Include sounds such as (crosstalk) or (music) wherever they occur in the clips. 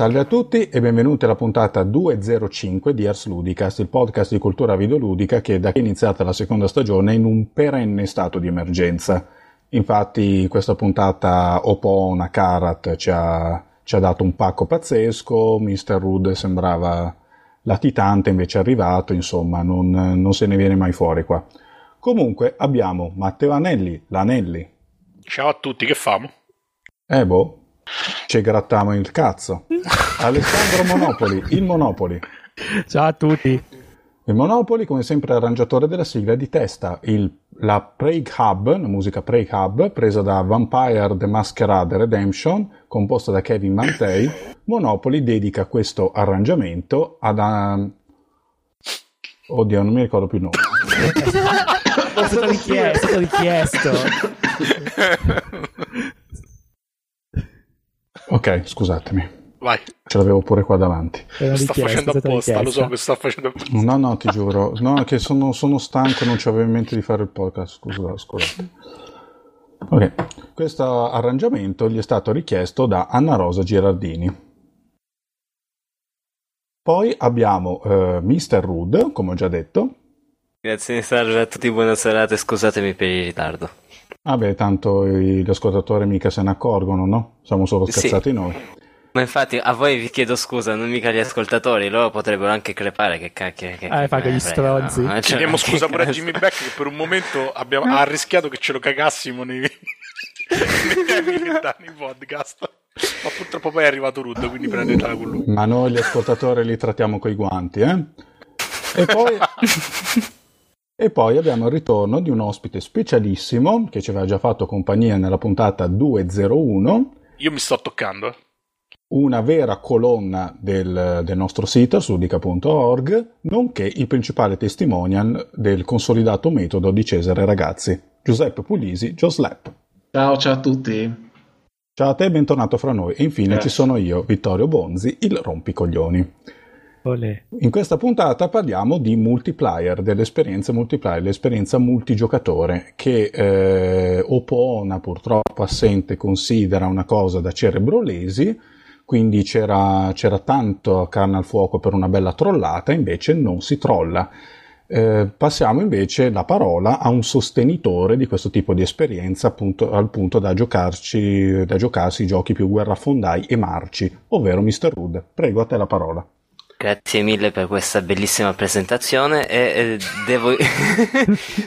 Salve a tutti e benvenuti alla puntata 205 di Ars Ludicast, il podcast di cultura videoludica che da che è iniziata la seconda stagione è in un perenne stato di emergenza. Infatti questa puntata Opona Karat ci ha, ci ha dato un pacco pazzesco, Mr. Rude sembrava latitante, invece è arrivato, insomma non, non se ne viene mai fuori qua. Comunque abbiamo Matteo Anelli, l'Anelli. Ciao a tutti, che famo? Eh boh, ci grattiamo il cazzo. (laughs) Alessandro Monopoli, il Monopoli. Ciao a tutti. Il Monopoli, come sempre, arrangiatore della sigla di testa, il, la Prague Hub, la musica Prague Hub, presa da Vampire The Masquerade Redemption, composta da Kevin Mantei. Monopoli dedica questo arrangiamento ad... Um... Oddio, non mi ricordo più il nome. è stato (laughs) richiesto, è stato richiesto. (laughs) Ok, scusatemi. Vai. Ce l'avevo pure qua davanti. Lo sta facendo apposta, lo so che sta facendo apposta. No, no, ti giuro. No, che sono, sono stanco, non avevo in mente di fare il podcast. Scusa, scusate. Ok, questo arrangiamento gli è stato richiesto da Anna Rosa Girardini. Poi abbiamo uh, Mr. Rude, come ho già detto. Grazie, salve a tutti, buona serata e scusatemi per il ritardo. Vabbè, tanto gli ascoltatori mica se ne accorgono, no? Siamo solo scherzati sì. noi. Ma infatti a voi vi chiedo scusa, non mica gli ascoltatori, loro potrebbero anche crepare, che cacchio. Che, ah, fa che gli stronzi. No? Cioè, Chiediamo scusa pure a Jimmy Beck che per un momento abbiamo, ha rischiato che ce lo cagassimo nei, (laughs) nei podcast. Ma purtroppo poi è arrivato Rud, quindi prendetela con lui. Ma noi gli ascoltatori li trattiamo coi guanti, eh? E poi... (laughs) E poi abbiamo il ritorno di un ospite specialissimo che ci aveva già fatto compagnia nella puntata 201. Io mi sto toccando. Una vera colonna del, del nostro sito, sudica.org, nonché il principale testimonial del consolidato metodo di Cesare Ragazzi, Giuseppe Pulisi, Joslap. Ciao, ciao a tutti. Ciao a te, bentornato fra noi. E infine Grazie. ci sono io, Vittorio Bonzi, il rompicoglioni. Olè. In questa puntata parliamo di multiplayer, dell'esperienza multiplayer, l'esperienza multigiocatore che eh, Opona purtroppo assente considera una cosa da cerebrolesi, quindi c'era, c'era tanto carne al fuoco per una bella trollata, invece non si trolla. Eh, passiamo invece la parola a un sostenitore di questo tipo di esperienza appunto, al punto da, giocarci, da giocarsi i giochi più guerrafondai e marci, ovvero Mr. Rude. Prego a te la parola. Grazie mille per questa bellissima presentazione e eh, devo... (laughs)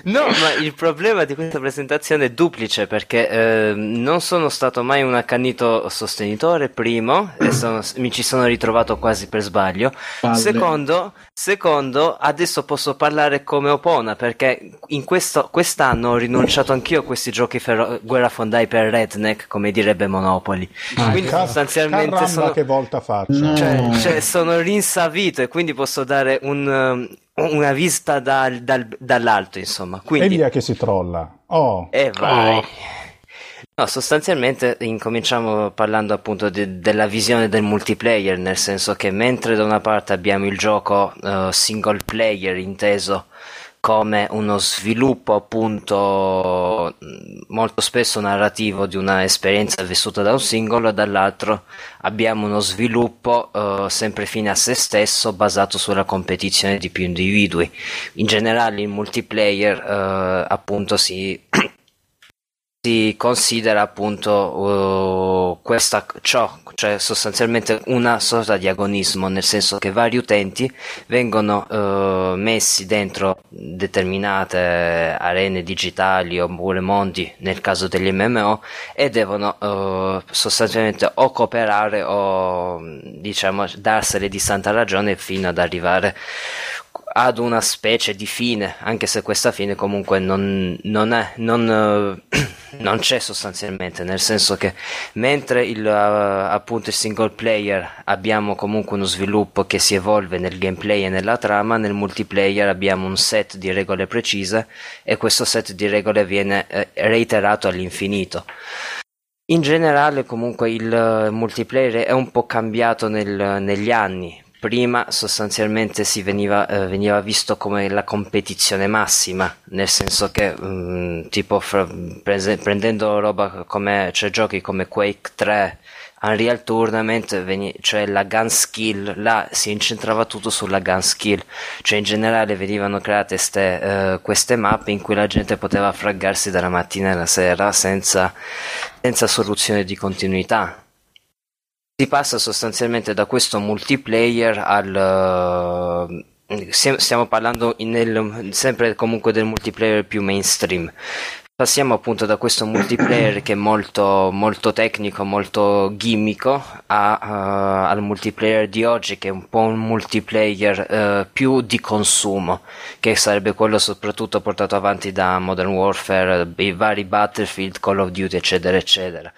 no, ma il problema di questa presentazione è duplice perché eh, non sono stato mai un accanito sostenitore, primo, e sono, mi ci sono ritrovato quasi per sbaglio. Secondo, secondo, adesso posso parlare come Opona perché in questo, quest'anno ho rinunciato anch'io a questi giochi ferro- guerrafondai per Redneck, come direbbe Monopoli. Ah, Quindi car- sostanzialmente sono... che volta faccio. Cioè, cioè sono rinsato vita e quindi posso dare un, um, una vista dal, dal, dall'alto, insomma. Quindi... E via che si trolla. Oh. E vai. Oh. No, sostanzialmente incominciamo parlando appunto de- della visione del multiplayer, nel senso che mentre da una parte abbiamo il gioco uh, single player inteso come uno sviluppo appunto molto spesso narrativo di una esperienza vissuta da un singolo dall'altro abbiamo uno sviluppo uh, sempre fine a se stesso basato sulla competizione di più individui. In generale il multiplayer uh, appunto si (clears throat) si considera appunto uh, questa, ciò, cioè sostanzialmente una sorta di agonismo, nel senso che vari utenti vengono uh, messi dentro determinate arene digitali oppure mondi, nel caso degli MMO, e devono uh, sostanzialmente o cooperare o diciamo darsene di santa ragione fino ad arrivare ad una specie di fine, anche se questa fine comunque non, non, è, non, uh, (clears throat) non c'è sostanzialmente, nel senso che mentre il, uh, appunto il single player abbiamo comunque uno sviluppo che si evolve nel gameplay e nella trama, nel multiplayer abbiamo un set di regole precise e questo set di regole viene uh, reiterato all'infinito. In generale comunque il multiplayer è un po' cambiato nel, negli anni, prima sostanzialmente si veniva, eh, veniva, visto come la competizione massima, nel senso che mh, mm, tipo fra, prese, prendendo roba come cioè giochi come Quake 3 Unreal Tournament, veni- cioè la gun skill, là si incentrava tutto sulla gun skill, cioè in generale venivano create ste, eh, queste mappe in cui la gente poteva fraggarsi dalla mattina alla sera senza, senza soluzione di continuità. Si passa sostanzialmente da questo multiplayer al... eh, stiamo parlando nel- sempre comunque del multiplayer più mainstream. Passiamo appunto da questo multiplayer che è molto, molto tecnico, molto gimmico, a, eh, al multiplayer di oggi che è un po' un multiplayer eh, più di consumo, che sarebbe quello soprattutto portato avanti da Modern Warfare, i vari Battlefield, Call of Duty, eccetera, eccetera,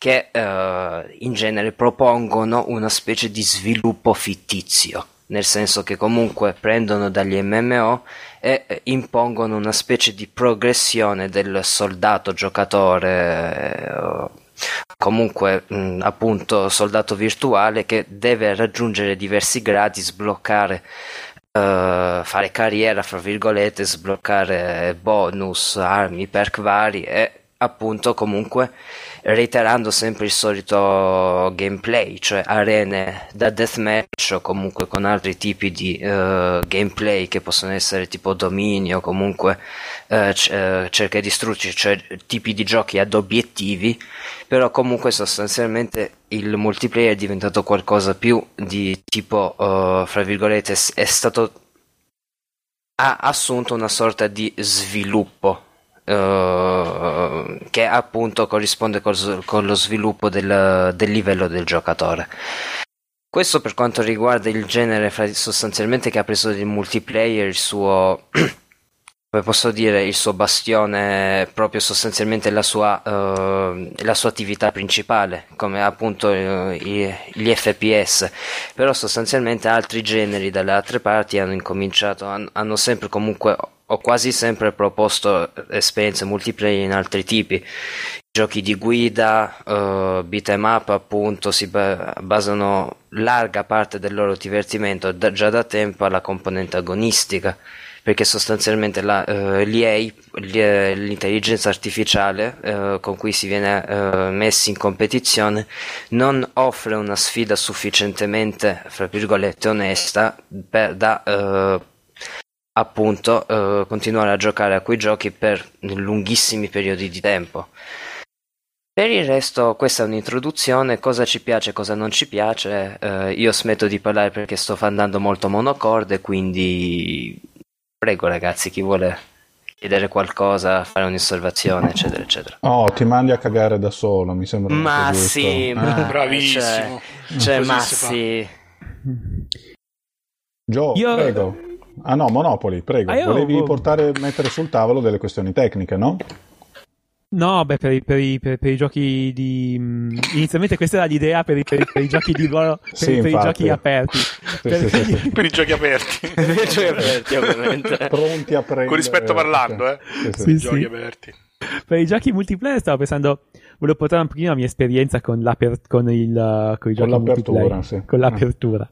che eh, in genere propongono una specie di sviluppo fittizio, nel senso che comunque prendono dagli MMO e eh, impongono una specie di progressione del soldato giocatore eh, comunque mh, appunto soldato virtuale che deve raggiungere diversi gradi sbloccare eh, fare carriera fra virgolette sbloccare bonus armi perk vari e appunto comunque reiterando sempre il solito gameplay, cioè arene da deathmatch o comunque con altri tipi di eh, gameplay che possono essere tipo dominio comunque eh, c- eh, cerca di distruggerci, cioè tipi di giochi ad obiettivi, però comunque sostanzialmente il multiplayer è diventato qualcosa più di tipo, eh, fra virgolette, è stato ha assunto una sorta di sviluppo eh, che appunto corrisponde col- con lo sviluppo del, del livello del giocatore. Questo per quanto riguarda il genere sostanzialmente che ha preso il multiplayer, il suo (clears throat) come posso dire, il suo bastione, proprio sostanzialmente la sua, eh, la sua attività principale, come appunto eh, i- gli FPS. Però sostanzialmente altri generi dalle altre parti hanno incominciato, han- hanno sempre comunque o quasi sempre proposto esperienze multiplayer in altri tipi. Giochi di guida, eh, beat 'em up appunto si ba- basano larga parte del loro divertimento da- già da tempo alla componente agonistica perché sostanzialmente la, eh, l'EA, l'E- l'intelligenza artificiale eh, con cui si viene eh, messi in competizione non offre una sfida sufficientemente, fra virgolette, onesta per, da eh, appunto eh, continuare a giocare a quei giochi per lunghissimi periodi di tempo. Per il resto, questa è un'introduzione, cosa ci piace, cosa non ci piace. eh, io smetto di parlare perché sto andando molto monocorde, quindi prego ragazzi, chi vuole chiedere qualcosa, fare un'osservazione, eccetera, eccetera. Oh, ti mandi a cagare da solo, mi sembra. Ma sì, ma- Bravissimo. Cioè, cioè, ma sì. Gio, Io- prego. Ah no, Monopoli, prego. Ah, io- Volevi portare, mettere sul tavolo delle questioni tecniche, no? No, beh, per i, per i- per- per i giochi di. mh, Inizialmente questa era l'idea per i, per i- per i giochi di ruolo, per, Sì, per i giochi aperti. Per- sì, sì, sì. Per i giochi aperti. (laughs) Giochi aperti, ovviamente. Pronti a prendere... Con rispetto parlando, eh. Sì, Giochi sì. aperti. per i giochi multiplayer stavo pensando. Volevo portare un pochino la mia esperienza con, con, il, con i giochi l'apertura, multiplayer. sì. Con l'apertura.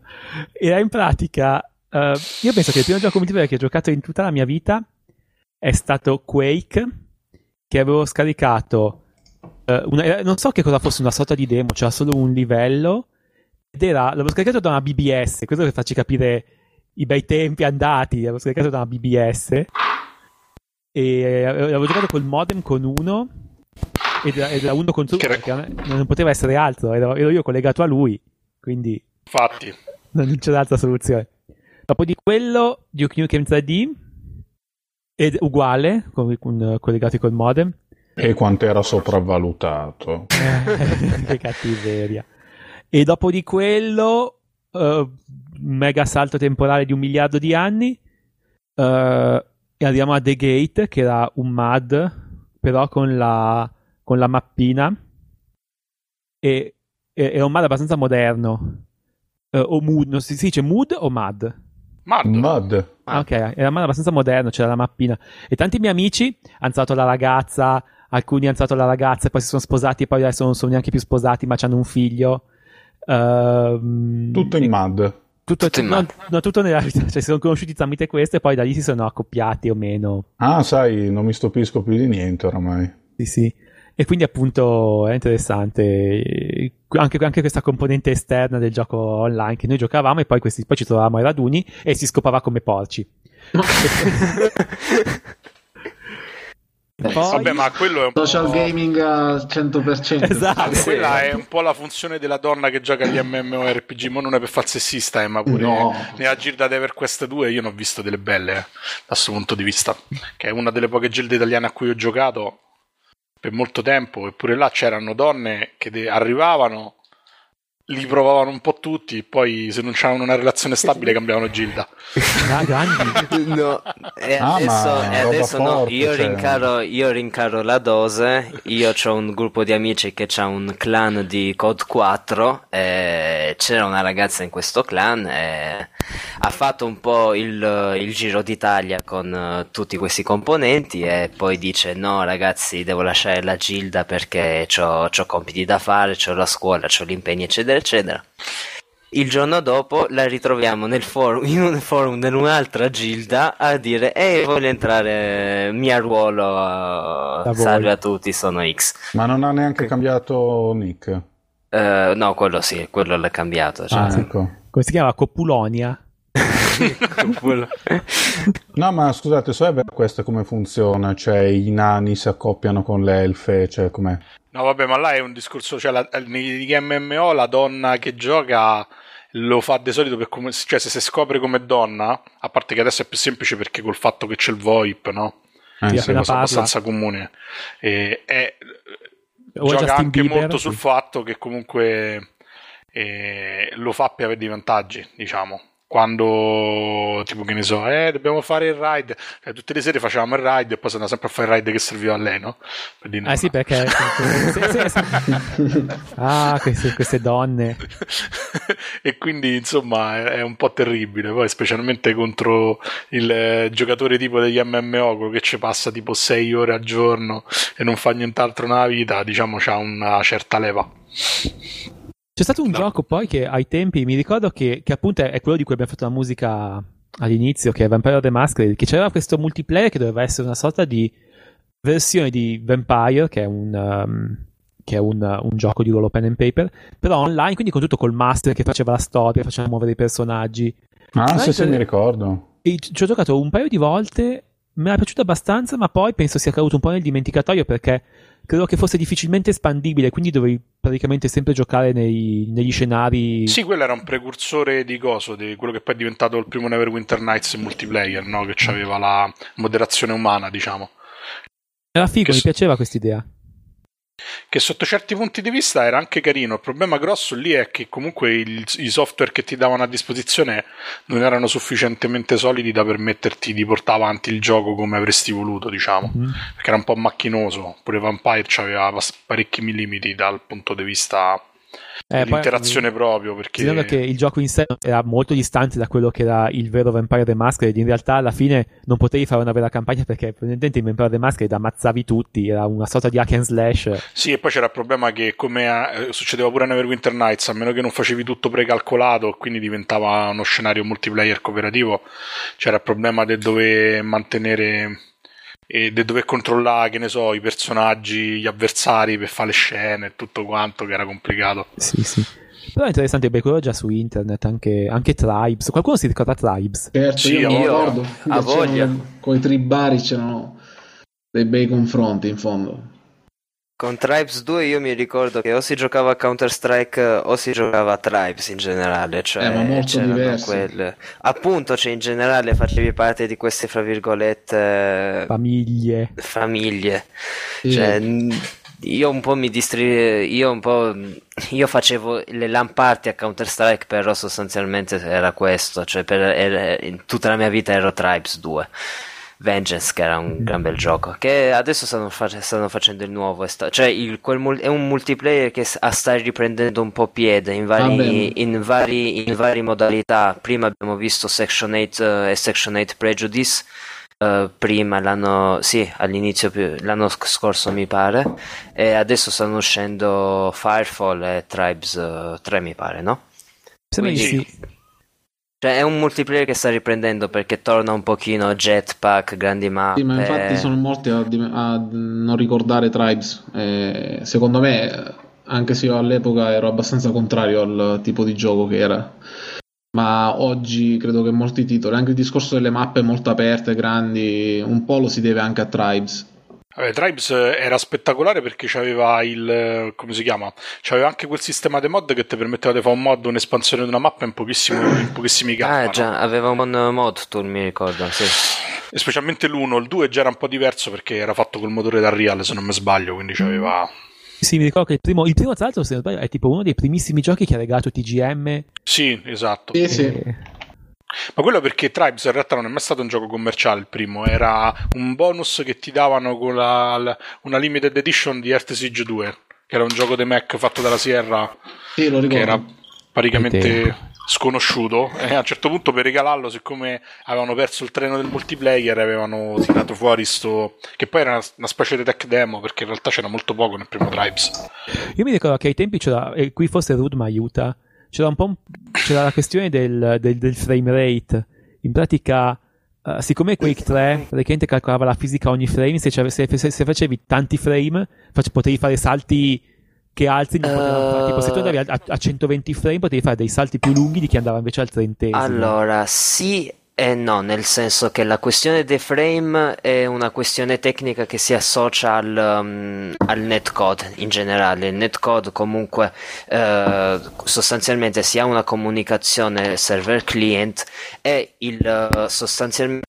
Era in pratica. Uh, io penso che il primo gioco multiplayer che ho giocato in tutta la mia vita è stato Quake, che avevo scaricato. uh, una- non so che cosa fosse una sorta di demo, c'era solo un livello. Ed era, l'avevo scaricato da una BBS, questo per farci capire i bei tempi andati. L'avevo scaricato da una BBS. E eh, l'avevo giocato col modem con uno. Ed era, era uno contro uno, perché non non poteva essere altro. Ero, ero io collegato a lui, quindi Infatti. non c'era altra soluzione. Dopo di quello, Duke Nukem 3D. Ed uguale, con, con- collegati col modem. E quanto era sopravvalutato. (laughs) che cattiveria. E dopo di quello, eh, mega salto temporale di un miliardo di anni. eh, e andiamo a The Gate, che era un MAD, però con la, con la mappina. E, e- era un MAD abbastanza moderno. Eh, o mood, non si, si dice mood o MAD? Mad. Mud. Ah, ok, era un abbastanza moderno, c'era la mappina. E tanti miei amici hanno trovato la ragazza, alcuni hanno trovato la ragazza e poi si sono sposati e poi adesso non sono neanche più sposati, ma hanno un figlio. Ehm, Tutto e- in mud. tutto, tutto in no, mad. no, tutto nella vita, cioè si sono conosciuti tramite questo e poi da lì si sono accoppiati o meno. Ah, sai, non mi stupisco più di niente oramai. Sì, sì. E quindi appunto è interessante anche, anche, questa componente esterna del gioco online che noi giocavamo e poi, questi, poi ci trovavamo ai raduni e si scopava come porci. (laughs) Poi... Vabbè, ma quello è un social po'... gaming al 100%. Esatto. Sì. Quella è un po' la funzione della donna che gioca agli MMORPG, ma non è per far sessista, eh, ma pure no. nella Gilda Quest 2 io ne ho visto delle belle eh, da questo punto di vista, che è una delle poche gilde italiane a cui ho giocato per molto tempo, eppure là c'erano donne che de- arrivavano li provavano un po' tutti, poi se non c'erano una relazione stabile (laughs) cambiavano Gilda. (laughs) Ah, no, e ah, adesso, e adesso no, io, cioè... rincaro, io rincaro la dose, io ho un gruppo di amici che ha un clan di Code 4, e c'era una ragazza in questo clan e ha fatto un po' il, il giro d'Italia con uh, tutti questi componenti e poi dice no ragazzi devo lasciare la Gilda perché ho compiti da fare, ho la scuola, ho gli impegni eccetera eccetera. Il giorno dopo la ritroviamo nel forum, in un forum in un'altra gilda a dire Ehi voglio entrare mi arruolo uh, salve a tutti sono X ma non ha neanche cambiato nick uh, no quello sì quello l'ha cambiato cioè. ah, ecco. come si chiama Copulonia no ma scusate so questo come funziona cioè i nani si accoppiano con le elfe cioè com'è No, vabbè, ma là è un discorso, cioè la, negli MMO la donna che gioca lo fa di solito per come, cioè se si scopre come donna, a parte che adesso è più semplice perché col fatto che c'è il VoIP, no? Eh, è una cosa abbastanza comune. E, è, gioca anche Bieber, molto sì. sul fatto che comunque eh, lo fa per avere dei vantaggi, diciamo quando tipo che ne so eh dobbiamo fare il ride cioè, tutte le sere facevamo il ride e poi si andava sempre a fare il ride che serviva a lei no? Per dire, ah no. sì perché (laughs) ah queste, queste donne. E quindi insomma è, è, un po' terribile. Poi specialmente contro il eh, giocatore tipo degli MMO che ci passa tipo 6 ore al giorno e non fa nient'altro nella vita diciamo c'ha una certa leva c'è stato un no. gioco poi che ai tempi mi ricordo che, che, appunto è quello di cui abbiamo fatto la musica all'inizio, che è Vampire the Masquerade, che c'era questo multiplayer che doveva essere una sorta di versione di Vampire, che è un, um, che è un, un gioco di ruolo pen and paper, però online, quindi con tutto col master che faceva la storia, faceva muovere i personaggi. Ah, sì, sì, mi ricordo. Ci ho giocato un paio di volte, mi è piaciuto abbastanza, ma poi penso sia caduto un po' nel dimenticatoio perché credo che fosse difficilmente espandibile, quindi dovevi praticamente sempre giocare nei, negli scenari. Sì, quello era un precursore di Goso, di quello che poi è diventato il primo Neverwinter Nights multiplayer, no? che aveva la moderazione umana, diciamo. Era figo, che mi piaceva questa idea che sotto certi punti di vista era anche carino. Il problema grosso lì è che comunque il, i software che ti davano a disposizione non erano sufficientemente solidi da permetterti di portare avanti il gioco come avresti voluto, diciamo, mm. perché era un po' macchinoso. Pure Vampire aveva parecchi limiti dal punto di vista eh, l'interazione poi, proprio perché diciamo che il gioco in sé era molto distante da quello che era il vero Vampire the Masquerade in realtà alla fine non potevi fare una vera campagna perché probabilmente in Vampire the Masquerade ammazzavi tutti era una sorta di hack and slash. Sì e poi c'era il problema che come a, eh, succedeva pure a Neverwinter Nights a meno che non facevi tutto precalcolato quindi diventava uno scenario multiplayer cooperativo c'era il problema del dover mantenere e di dover controllare, che ne so, i personaggi, gli avversari per fare le scene e tutto quanto, che era complicato. Sì, sì. Però è interessante, beh, quello già su internet, anche, anche Tribes. Qualcuno si ricorda Tribes? Certo, sì, io mi ricordo. A voglia. Con i tribari c'erano dei bei confronti in fondo. Con Tribes 2 io mi ricordo che o si giocava a Counter Strike o si giocava a Tribes in generale, cioè eh, ma molto diverso. Quelle... Appunto, cioè in generale facevi parte di queste fra virgolette famiglie. Famiglie. Sì. Cioè, io un po' mi distrivo, io un po' io facevo le LAN party a Counter Strike, però sostanzialmente era questo, cioè per, era, in tutta la mia vita ero Tribes 2. Vengeance, che era un gran bel gioco. Che adesso stanno, fa- stanno facendo il nuovo. Sta- cioè, il, mul- è un multiplayer che sta riprendendo un po' piede in vari, in vari, in vari modalità. Prima abbiamo visto Section 8 uh, e Section 8 Prejudice. Uh, prima l'anno, sì, all'inizio l'anno scorso mi pare, e adesso stanno uscendo Firefall e Tribes uh, 3 mi pare, no? Quindi, sì. Cioè è un multiplayer che sta riprendendo perché torna un pochino jetpack, grandi mappe. Sì, ma infatti sono molti a, a non ricordare Tribes. Eh, secondo me, anche se io all'epoca ero abbastanza contrario al tipo di gioco che era. Ma oggi credo che molti titoli, anche il discorso delle mappe molto aperte, grandi, un po' lo si deve anche a Tribes Vabbè, Tribes era spettacolare perché c'aveva il come si chiama? C'aveva anche quel sistema di mod che ti permetteva di fare un mod, un'espansione di una mappa in, (clears throat) in pochissimi casi. Ah, già, no? aveva un mod tool, mi ricordo, sì. E specialmente l'1, il 2 già era un po' diverso perché era fatto col motore da Real, se non mi sbaglio, quindi c'aveva sì, mi ricordo che il primo, il primo tra l'altro, se non sbaglio, è tipo uno dei primissimi giochi che ha regalato TGM. Sì, esatto. Sì, sì. E ma quello perché Tribes in realtà non è mai stato un gioco commerciale il primo, era un bonus che ti davano con la, la, una limited edition di Earth Siege 2, che era un gioco di Mac fatto dalla Sierra, sì, che era praticamente sconosciuto e a un certo punto per regalarlo siccome avevano perso il treno del multiplayer avevano tirato fuori sto che poi era una, una specie di tech demo perché in realtà c'era molto poco nel primo Tribes. Io mi ricordo che ai tempi c'era e qui forse Rude mi aiuta c'era un po' un, c'era la questione del, del, del frame rate. In pratica, uh, siccome Quake 3 praticamente calcolava la fisica ogni frame, se, se, se, se facevi tanti frame, face, potevi fare salti che altri non potevano fare. Tipo, se tu andavi a, a, 120 frame, potevi fare dei salti più lunghi di chi andava invece al trentesimo. Allora, sì eh no, nel senso che la questione dei frame è una questione tecnica che si associa al, um, al netcode in generale. Il netcode comunque eh, sostanzialmente si ha una comunicazione server-client e il, uh, sostanzialmente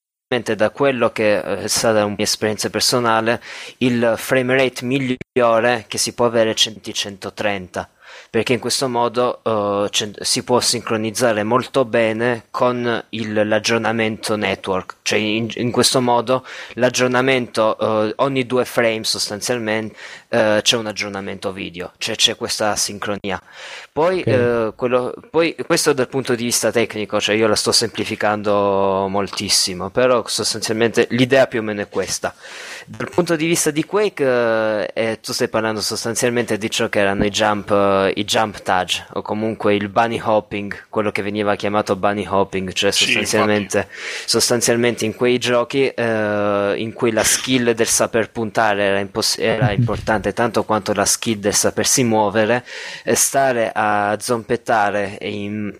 da quello che eh, è stata una mia esperienza personale, il frame rate migliore che si può avere è 130 perché in questo modo uh, si può sincronizzare molto bene con il, l'aggiornamento network, cioè in, in questo modo l'aggiornamento uh, ogni due frame sostanzialmente uh, c'è un aggiornamento video, cioè c'è questa sincronia. Poi, okay. quello, poi questo dal punto di vista tecnico, cioè io la sto semplificando moltissimo, però sostanzialmente l'idea più o meno è questa. Dal punto di vista di Quake, eh, tu stai parlando sostanzialmente di ciò che erano i jump, eh, i jump touch, o comunque il bunny hopping, quello che veniva chiamato bunny hopping, cioè sostanzialmente, sì, sostanzialmente in quei giochi eh, in cui la skill del saper puntare era, imposs- era, importante tanto quanto la skill del sapersi muovere, stare a zompettare in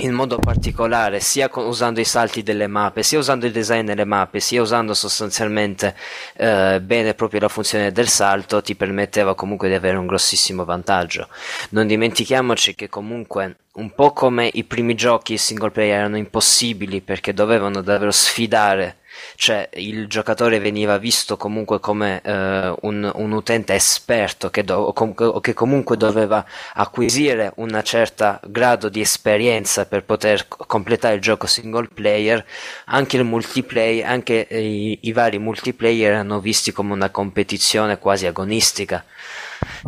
in modo particolare sia con, usando i salti delle mappe, sia usando il design delle mappe, sia usando sostanzialmente eh, bene proprio la funzione del salto, ti permetteva comunque di avere un grossissimo vantaggio. Non dimentichiamoci che comunque un po' come i primi giochi single player erano impossibili perché dovevano davvero sfidare cioè il giocatore veniva visto comunque come eh, un, un, utente esperto che do, com- che comunque doveva acquisire un certo grado di esperienza per poter completare il gioco single player, anche il multiplayer, anche i, i vari multiplayer erano visti come una competizione quasi agonistica.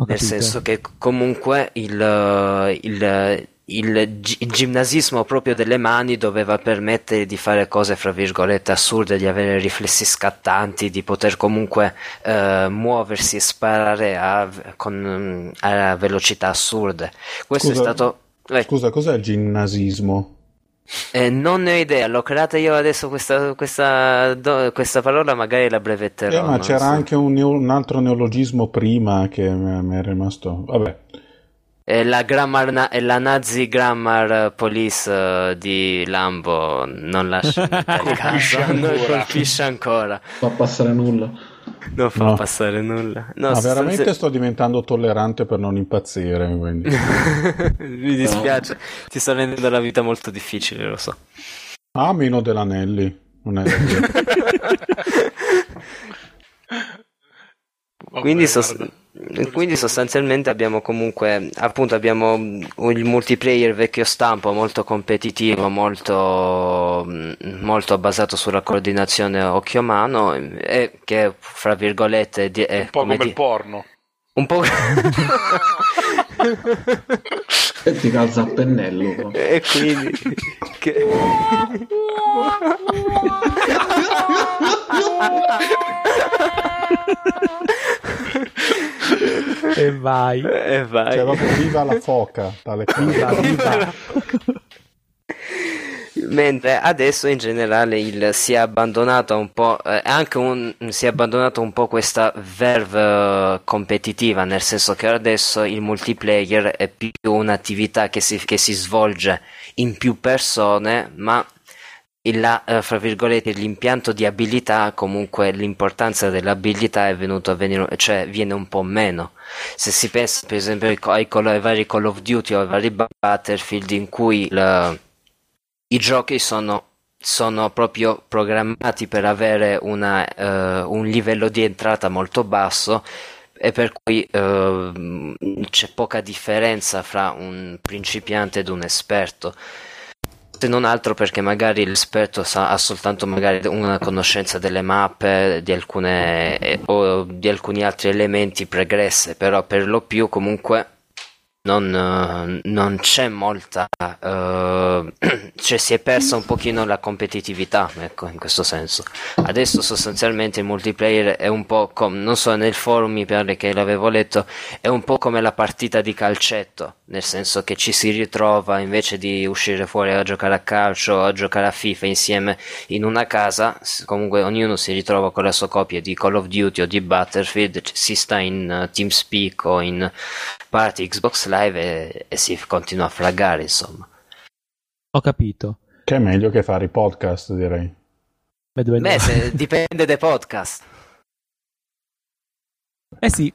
Nel senso che comunque il, il il, gi- il, ginnasismo proprio delle mani doveva permettere di fare cose fra virgolette assurde, di avere riflessi scattanti, di poter comunque eh, muoversi e sparare a, con, a velocità assurde. Questo scusa, è stato. Eh. Scusa, cos'è il ginnasismo? Eh, non ne ho idea, l'ho creata io adesso questa, questa, do, questa parola, magari la brevetterò. Eh, ma c'era so. anche un, un, altro neologismo prima che mi è rimasto. Vabbè. È la, grammar, la Nazi Grammar Police uh, di Lambo non lascia (laughs) colpisce, ancora. non colpisce ancora. Fa passare nulla. Non fa no. passare nulla. No, no veramente se... sto diventando tollerante per non impazzire. (laughs) Mi dispiace, no. ti sto rendendo la vita molto difficile, lo so. Ah, meno dell'anelli. Non è (laughs) Quindi sost- quindi sostanzialmente abbiamo comunque appunto abbiamo il multiplayer vecchio stampo molto competitivo molto, molto basato sulla coordinazione occhio-mano e che fra virgolette è un po' come, come di... il porno. Un po' (laughs) (laughs) e ti calza a pennello e quindi che... e vai. E vai. Cioè, proprio viva la foca. Tale viva, viva. Mentre adesso in generale il, si è abbandonato un po', eh, anche un, si è abbandonato un po' questa verve uh, competitiva, nel senso che adesso il multiplayer è più un'attività che si, che si svolge in più persone, ma il, uh, fra virgolette, l'impianto di abilità, comunque l'importanza dell'abilità è venuto a venire, cioè viene un po' meno. Se si pensa per esempio ai, ai vari Call of Duty o ai vari Battlefield in cui il, i giochi sono, sono proprio programmati per avere una, uh, un livello di entrata molto basso e per cui uh, c'è poca differenza fra un principiante ed un esperto. Se non altro perché magari l'esperto sa, ha soltanto una conoscenza delle mappe di alcune, eh, o di alcuni altri elementi pregresse però per lo più comunque non, eh, non c'è molta, uh, (clears throat) cioè si è persa un pochino la competitività, ecco, in questo senso. Adesso sostanzialmente il multiplayer è un po' come, non so, nel forum mi pare che l'avevo letto, è un po' come la partita di calcetto, nel senso che ci si ritrova invece di uscire fuori a giocare a calcio a giocare a FIFA insieme in una casa, comunque ognuno si ritrova con la sua copia di Call of Duty o di Battlefield, si sta in uh, TeamSpeak o in party Xbox Live e, e si continua a flaggare, insomma. Ho capito. Che è meglio che fare i podcast, direi. Beh, Beh se, (laughs) dipende dai podcast. Eh sì,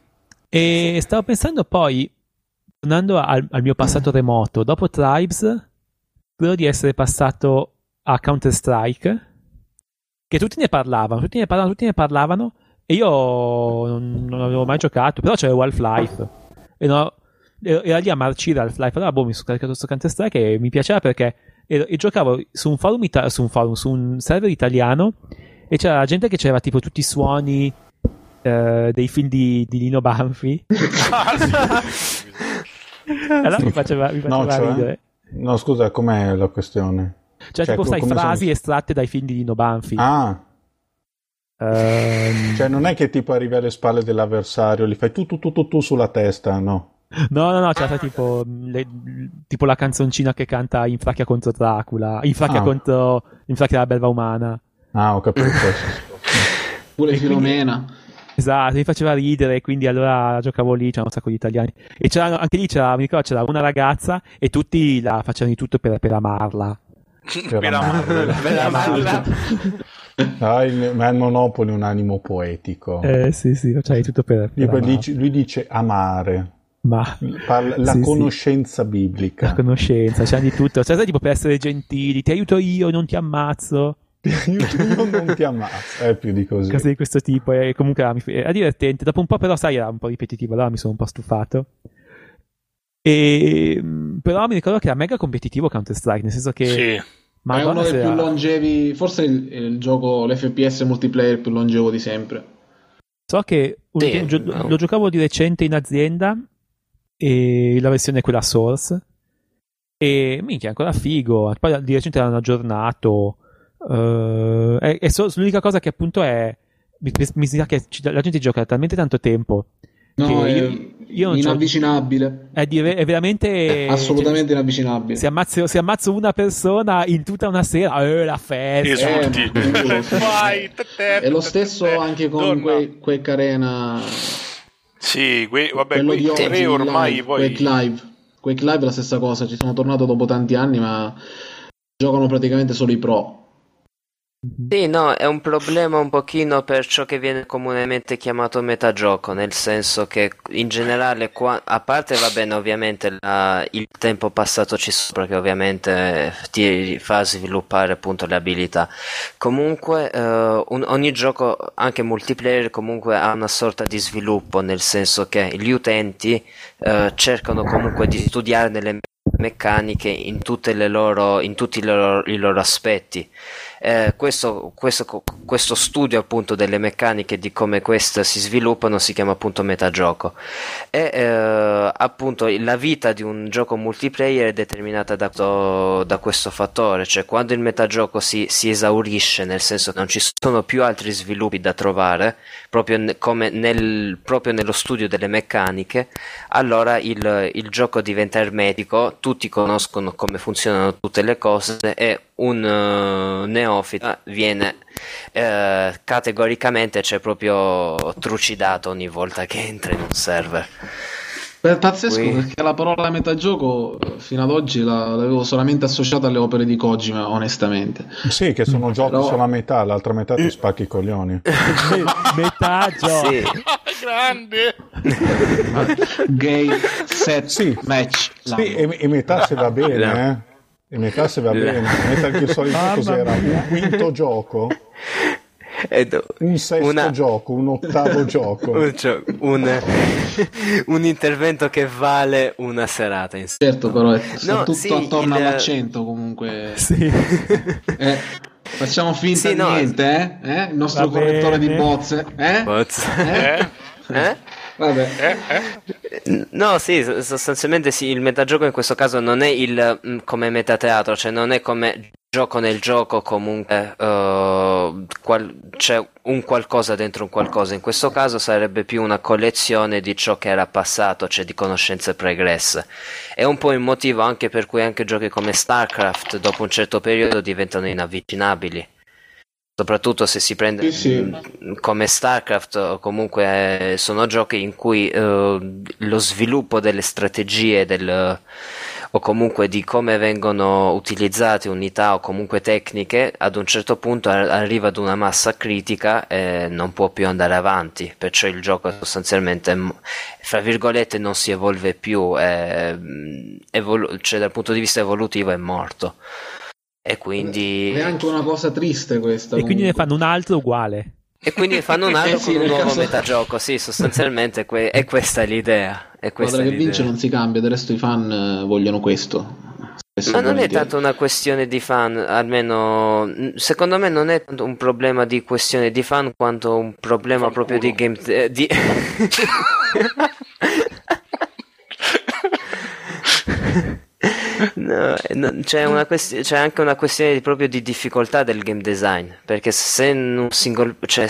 e stavo pensando poi, tornando al, al, mio passato remoto, dopo Tribes, credo di essere passato a Counter-Strike, che tutti ne parlavano, tutti ne parlavano, tutti ne parlavano, e io non, non avevo mai giocato, però c'era Half-Life e no, era lì a marcire al fly. Allora, boh, mi sono caricato questo Counter Strike e mi piaceva perché ero, e giocavo su un forum, ita- su un forum, su un server italiano e c'era la gente che c'era tipo tutti i suoni eh, dei film di, di Lino Banfi. (laughs) allora mi faceva, mi faceva no, cioè, ridere. No, scusa, com'è la questione? Cioè, cioè tipo, sai, frasi sono... estratte dai film di Lino Banfi. Ah. Um... Cioè, non è che tipo arrivi alle spalle dell'avversario, li fai tu tu tu tu, tu sulla testa, no? No, no, no, c'è tipo, le, tipo la canzoncina che canta Infracchia contro Dracula, Infracchia ah. contro Infracchia la belva umana. Ah, ho capito. (laughs) Pure Filomena. Esatto, mi faceva ridere, quindi allora giocavo lì, c'erano un sacco di italiani. E c'era, anche lì c'era, mi ricordo, c'era una ragazza e tutti la facevano di tutto per, per amarla. Per amarla. per amarla. Ah, il, ma il Monopoli è un animo poetico. Eh sì, sì, cioè tutto per, per lui, dice, lui dice amare. Ma Parla, la sì, conoscenza sì. biblica. La conoscenza, c'è di tutto. Cioè, tipo per essere gentili, ti aiuto io, non ti ammazzo. Ti aiuto io, non ti ammazzo. È più di così. Cose di questo tipo. E comunque era divertente. Dopo un po', però, sai, era un po' ripetitivo. Allora mi sono un po' stufato. E, però mi ricordo che era mega competitivo Counter-Strike, nel senso che. Sì. Ma è uno dei più longevi, forse il, il gioco, l'FPS multiplayer più longevo di sempre. So che un, sì, gio- no. lo giocavo di recente in azienda e la versione è quella Source e minchia ancora figo poi di recente l'hanno aggiornato uh, e, e so, l'unica cosa che appunto è mi, mi sa che la gente gioca da talmente tanto tempo No, è io, io inavvicinabile. È, di, è, veramente. È assolutamente cioè, inavvicinabile. Se ammazzo, se ammazzo, una persona in tutta una sera, eh, la festa. Esulti. Eh, è (laughs) lo stesso anche con quei, quei Carena sì, que- vabbè, quello quei tre oggi, ormai live, poi... Quake Live. Quake Live è la stessa cosa, ci sono tornato dopo tanti anni, ma giocano praticamente solo i pro. Sì, no, è un problema un pochino per ciò che viene comunemente chiamato metagioco, nel senso che in generale, qua, a parte va bene ovviamente la, il tempo passato ci sopra che ovviamente ti fa sviluppare appunto le abilità, comunque eh, un, ogni gioco, anche multiplayer, comunque ha una sorta di sviluppo, nel senso che gli utenti eh, cercano comunque di studiare le meccaniche in, loro, in tutti i loro, i loro aspetti eh, questo, questo, questo, studio appunto delle meccaniche di come queste si sviluppano si chiama appunto metagioco. E eh, appunto la vita di un gioco multiplayer è determinata da, da questo fattore cioè quando il metagioco si, si, esaurisce nel senso che non ci sono più altri sviluppi da trovare proprio, nel, proprio nello studio delle meccaniche allora il, il gioco diventa ermetico tutti conoscono come funzionano tutte le cose e un uh, neofita viene uh, categoricamente cioè proprio trucidato ogni volta che entra in un server. È pazzesco Qui... perché la parola metagioco fino ad oggi l'avevo solamente associata alle opere di Kojima, onestamente. Sì, che sono giochi Però... solo a metà, l'altra metà ti spacchi i coglioni. (laughs) metà gioco. Sì. (laughs) Grande. Gay set sì. match. Sì, e, e, metà se va (laughs) bene, eh. E metà se va bene. Metal Gear Solid cos'era? Un quinto gioco? un sesto una... gioco, un ottavo (laughs) gioco. un, un, (laughs) un, intervento che vale una serata. Insomma. Certo, però è no, tutto sì, attorno il... all'accento comunque. Sì. Eh, facciamo finta sì, di no, niente, eh? eh? Il nostro correttore di bozze. Eh? Bozze. Eh? eh? Vabbè. Eh, eh? No, sì, sostanzialmente sì, il metagioco in questo caso non è il mm, come metateatro, cioè non è come gioco nel gioco comunque uh, qual- c'è un qualcosa dentro un qualcosa. In questo caso sarebbe più una collezione di ciò che era passato, cioè di conoscenze pregresse. È un po' il motivo anche per cui anche giochi come StarCraft dopo un certo periodo diventano inavvicinabili soprattutto se si prende sì, sì. come StarCraft o comunque eh, sono giochi in cui uh, lo sviluppo delle strategie del, o comunque di come vengono utilizzate unità o comunque tecniche ad un certo punto arriva ad una massa critica e non può più andare avanti perciò il gioco sostanzialmente fra virgolette non si evolve più è, evolu- cioè dal punto di vista evolutivo è morto e quindi... È anche una cosa triste questa. E comunque. quindi ne fanno un altro uguale. E quindi ne fanno un (laughs) altro eh sì, con un nuovo caso... metagioco. Sì, sostanzialmente que- è questa l'idea. È questa Squadra che vince non si cambia, del resto i fan eh, vogliono questo. Ma non è tanto una questione di fan, almeno secondo me non è tanto un problema di questione di fan quanto un problema Fan proprio di game. Eh, di... (laughs) (laughs) No, no, c'è, quest- c'è, anche una questione di, proprio di difficoltà del game design, perché se in un, single, cioè,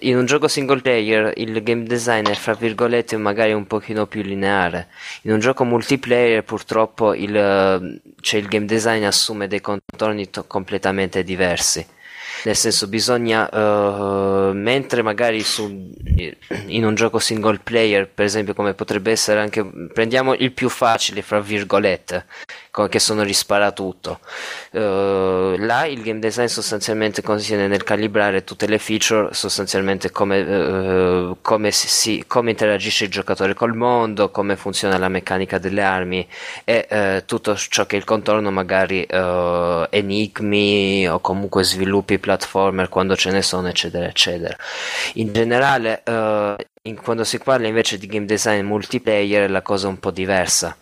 in un gioco single player il game design è fra virgolette magari un pochino più lineare, in un gioco multiplayer purtroppo il, cioè, il game design assume dei contorni to- completamente diversi. Nel senso bisogna uh, mentre magari su, in un gioco single player per esempio come potrebbe essere anche prendiamo il più facile fra virgolette che sono rispara tutto uh, là il game design sostanzialmente consiste nel calibrare tutte le feature sostanzialmente come, uh, come, si, come interagisce il giocatore col mondo come funziona la meccanica delle armi e tutto ciò che è il contorno magari enigmi o comunque sviluppi platformer quando ce ne sono, eccetera, eccetera. In generale, uh, in, quando si parla invece di game design multiplayer, la cosa è un po' diversa.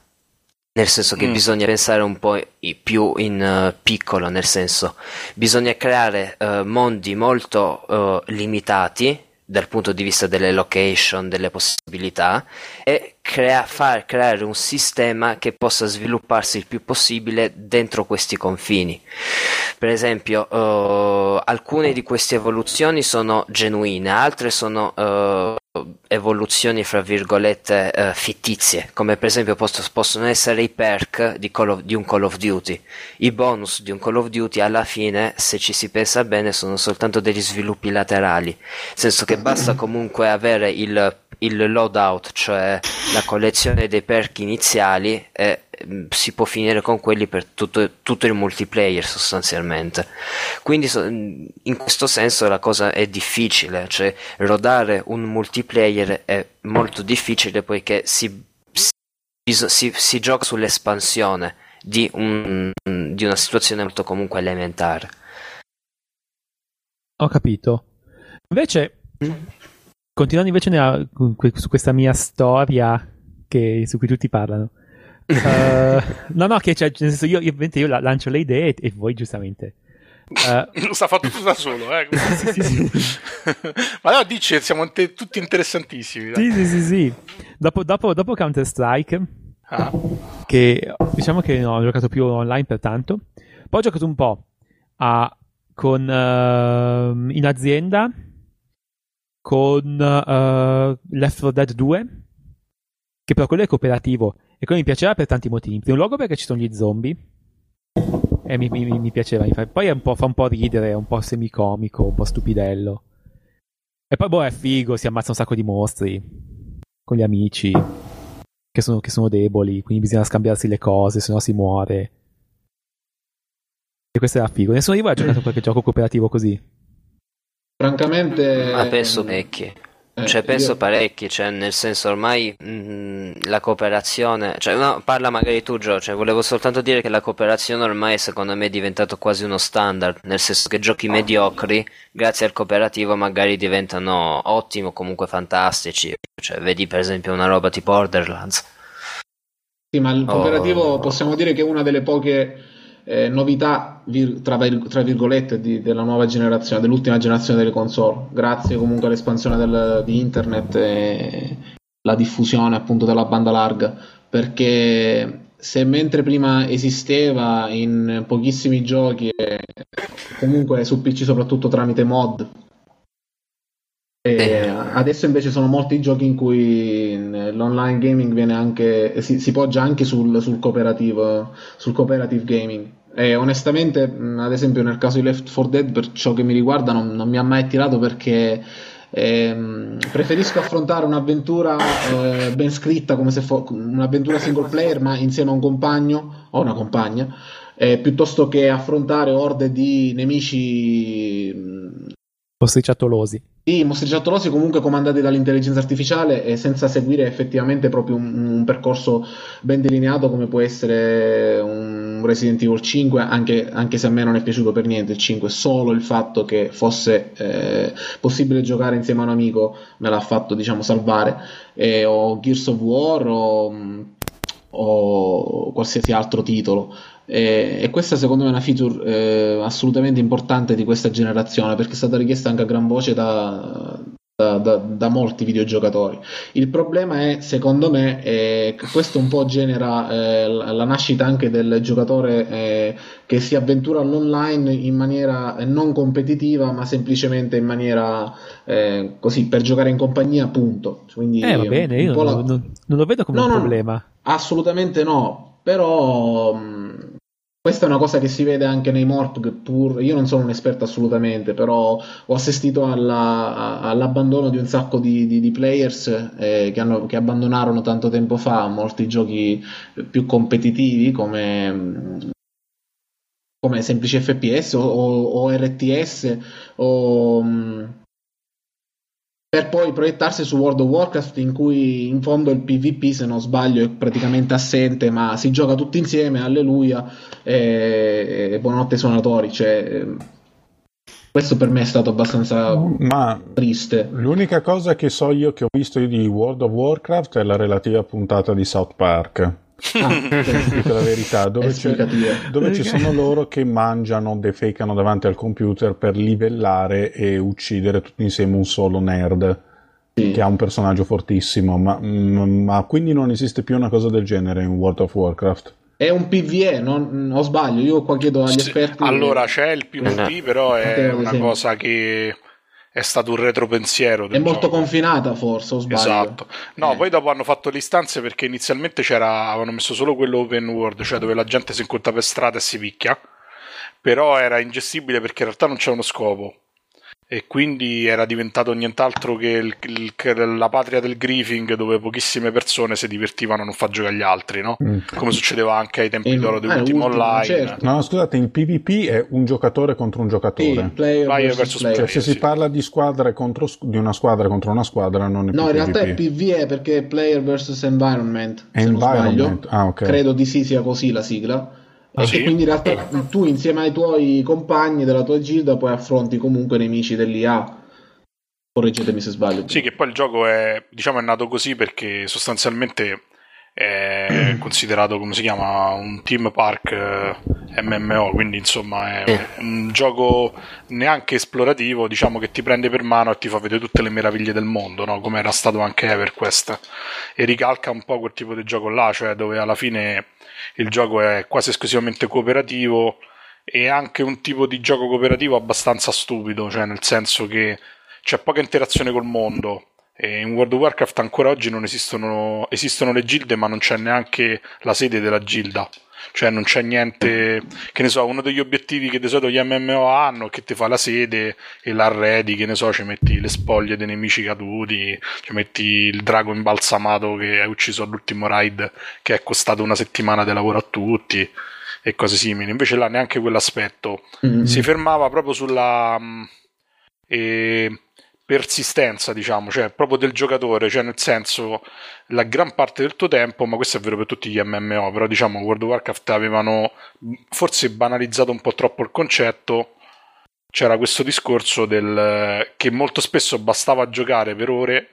Nel senso che mm. bisogna pensare un po' più in uh, piccolo, nel senso bisogna creare uh, mondi molto limitati dal punto di vista delle location, delle possibilità e crea- far creare un sistema che possa svilupparsi il più possibile dentro questi confini. Per esempio, uh, alcune di queste evoluzioni sono genuine, altre sono uh, evoluzioni fra virgolette uh, fittizie, come per esempio posso, possono essere i perk di, of, di, un Call of Duty. I bonus di un Call of Duty alla fine, se ci si pensa bene, sono soltanto degli sviluppi laterali, nel senso che basta comunque avere il il loadout, cioè la collezione dei perk iniziali, e si può finire con quelli per tutto, tutto il multiplayer sostanzialmente. Quindi mm, in questo senso la cosa è difficile, cioè rodare un multiplayer è molto difficile poiché si, si, si, si gioca sull'espansione di, un, di una situazione molto comunque elementare. Ho capito. Invece, continuando invece nella, su questa mia storia che, su cui tutti parlano. Uh, no, no, che cioè, nel senso io, io, io lancio le idee e, e voi giustamente. Uh, Lo sta fatto tutto da solo, eh? (laughs) sì, sì, sì. (laughs) Ma no, dici, siamo te- tutti interessantissimi. Dai. Sì, sì, sì, sì. Dopo, dopo, dopo Counter-Strike, ah. che diciamo che non ho giocato più online per tanto, poi ho giocato un po' a, con, uh, in azienda con uh, Left 4 Dead 2, che però quello è cooperativo e quello mi piaceva per tanti motivi. In primo luogo perché ci sono gli zombie E mi, mi, mi piaceva. Mi fa... Poi un fa un po' ridere, è un po' semicomico, un po' stupidello. E poi, boh, è figo, si ammazza un sacco di mostri con gli amici che sono, che sono deboli, quindi bisogna scambiarsi le cose, se no si muore. E questo era figo. Nessuno di voi ha giocato qualche gioco cooperativo così? Francamente... Ma penso vecchi. Eh, cioè, penso io... parecchi, cioè, nel senso ormai mh, mm, la cooperazione, cioè, no, parla magari tu, Gio, cioè, volevo soltanto dire che la cooperazione ormai secondo me è diventato quasi uno standard, nel senso che giochi mediocri, grazie al cooperativo, magari diventano ottimi o comunque fantastici, cioè, vedi per esempio una roba tipo Borderlands. Sì, ma il cooperativo oh. possiamo dire che è una delle poche eh, novità vir- tra, tra, virgolette di, della nuova generazione, dell'ultima generazione delle console, grazie comunque all'espansione del, di internet e la diffusione appunto della banda larga, perché se mentre prima esisteva in pochissimi giochi e comunque su PC soprattutto tramite mod e adesso invece sono molti giochi in cui l'online gaming viene anche, si, si poggia anche sul, sul, cooperativo, sul cooperative gaming. E onestamente, ad esempio, nel caso di Left 4 Dead, per ciò che mi riguarda, non, non mi ha mai attirato perché eh, preferisco affrontare un'avventura eh, ben scritta come se fosse un'avventura single player, ma insieme a un compagno o una compagna, eh, piuttosto che affrontare orde di nemici Mostriciattolosi. Sì, mostriciattolosi comunque comandati dall'intelligenza artificiale e senza seguire effettivamente proprio un, un, percorso ben delineato come può essere un Resident Evil 5, anche, anche, se a me non è piaciuto per niente il 5, solo il fatto che fosse eh, possibile giocare insieme a un amico me l'ha fatto diciamo salvare, eh, o Gears of War o, o qualsiasi altro titolo. E, e, questa secondo me è una feature eh, assolutamente importante di questa generazione perché è stata richiesta anche a gran voce da, da, da, da molti videogiocatori. Il problema è, secondo me, eh, che questo un po' genera eh, la, nascita anche del giocatore eh, che si avventura all'online in maniera non competitiva ma semplicemente in maniera eh, così per giocare in compagnia, appunto. Quindi, eh, va bene, io non, la... non, non, lo vedo come no, un no, problema. Assolutamente no, però mh, questa è una cosa che si vede anche nei Morpg, pur io non sono un esperto assolutamente, però ho assistito alla, all'abbandono di un sacco di, di, di players eh, che, hanno, che, abbandonarono tanto tempo fa molti giochi più competitivi come, come semplici FPS o, o, o RTS o, per poi proiettarsi su World of Warcraft in cui in fondo il PvP se non sbaglio è praticamente assente ma si gioca tutti insieme alleluia e, e buonanotte suonatori cioè, questo per me è stato abbastanza ma triste. l'unica cosa che so io che ho visto io di World of Warcraft è la relativa puntata di South Park Ah, (laughs) dico la verità, dove, dove ci sono loro che mangiano, defecano davanti al computer per livellare e uccidere tutti insieme un solo nerd sì. che ha un personaggio fortissimo, ma, ma, quindi non esiste più una cosa del genere in World of Warcraft. È un PvE, non, o sbaglio? Io qua chiedo agli esperti. Allora c'è il PvP, però è una cosa che è stato un retropensiero. È molto gioco. confinata, forse, o sbaglio. Esatto. No, eh. poi dopo hanno fatto le istanze perché inizialmente c'era, avevano messo solo quello open world, cioè dove la gente si incontra per strada e si picchia. Però era ingestibile perché in realtà non c'era uno scopo e quindi era diventato nient'altro che il, il, la patria del griefing dove pochissime persone si divertivano a non far giocare agli altri, no? Mm. Come succedeva anche ai tempi d'oro dell'ultimo eh, online. Certo. No, scusate, il PvP è un giocatore contro un giocatore. Sì, player, player versus player. Cioè, se sì. si parla di squadre contro di una squadra contro una squadra non è No, in realtà è PvE perché player versus environment. Environment. Ah, okay. Credo di sì sia così la sigla Ah, e sì? quindi in realtà eh. tu insieme ai tuoi compagni della tua gilda poi affronti comunque nemici dell'IA. Correggetemi se sbaglio. Sì, che poi il gioco è, diciamo, è nato così perché sostanzialmente è (clears throat) considerato come si chiama un team park eh, MMO quindi insomma è un gioco neanche esplorativo diciamo che ti prende per mano e ti fa vedere tutte le meraviglie del mondo no? come era stato anche EverQuest e ricalca un po' quel tipo di gioco là cioè dove alla fine il gioco è quasi esclusivamente cooperativo e anche un tipo di gioco cooperativo abbastanza stupido, cioè nel senso che c'è poca interazione col mondo. E in World of Warcraft ancora oggi non esistono, esistono le gilde, ma non c'è neanche la sede della gilda. cioè non c'è niente, che ne so, uno degli obiettivi che di solito gli MMO hanno è che ti fa la sede e l'arredi, che ne so, ci metti le spoglie dei nemici caduti, ci metti il drago imbalsamato che hai ucciso all'ultimo raid che è costato una settimana di lavoro a tutti e cose simili. Invece là neanche quell'aspetto. Mm-hmm. Si fermava proprio sulla... Mh, e persistenza, diciamo, cioè proprio del giocatore, cioè nel senso la gran parte del tuo tempo, ma questo è vero per tutti gli MMO, però diciamo World of Warcraft avevano forse banalizzato un po' troppo il concetto. C'era questo discorso del che molto spesso bastava giocare per ore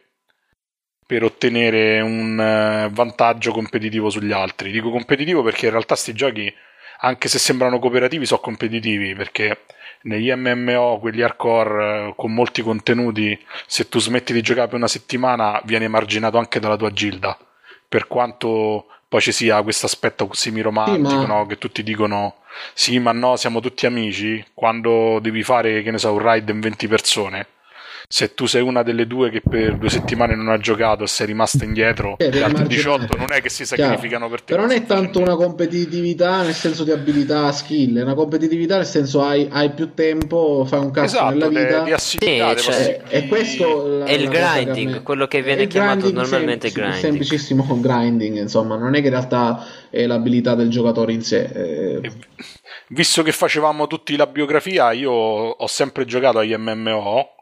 per ottenere un eh, vantaggio competitivo sugli altri. Dico competitivo perché in realtà questi giochi, anche se sembrano cooperativi, sono competitivi perché negli MMO, quelli hardcore eh, con molti contenuti, se tu smetti di giocare per una settimana vieni emarginato anche dalla tua gilda. Per quanto poi ci sia questo aspetto semi-romantico, sì, ma... no? che tutti dicono sì, ma no, siamo tutti amici, quando devi fare, che ne so, un raid in 20 persone se tu sei una delle due che per due settimane non ha giocato e sei rimasta indietro, eh, gli altri 18 non è che si sacrificano Chiaro. per te. Però non è tanto una competitività nel senso di abilità, skill, è una competitività nel senso hai, hai più tempo, fai un cazzo esatto, nella vita. Di, sì, cioè, e questo è il grinding, che quello che viene chiamato normalmente sem- grinding. Semplicissimo (laughs) grinding, insomma, non è che in realtà è l'abilità del giocatore in sé. Eh... Visto che facevamo tutti la biografia, io ho sempre giocato agli MMO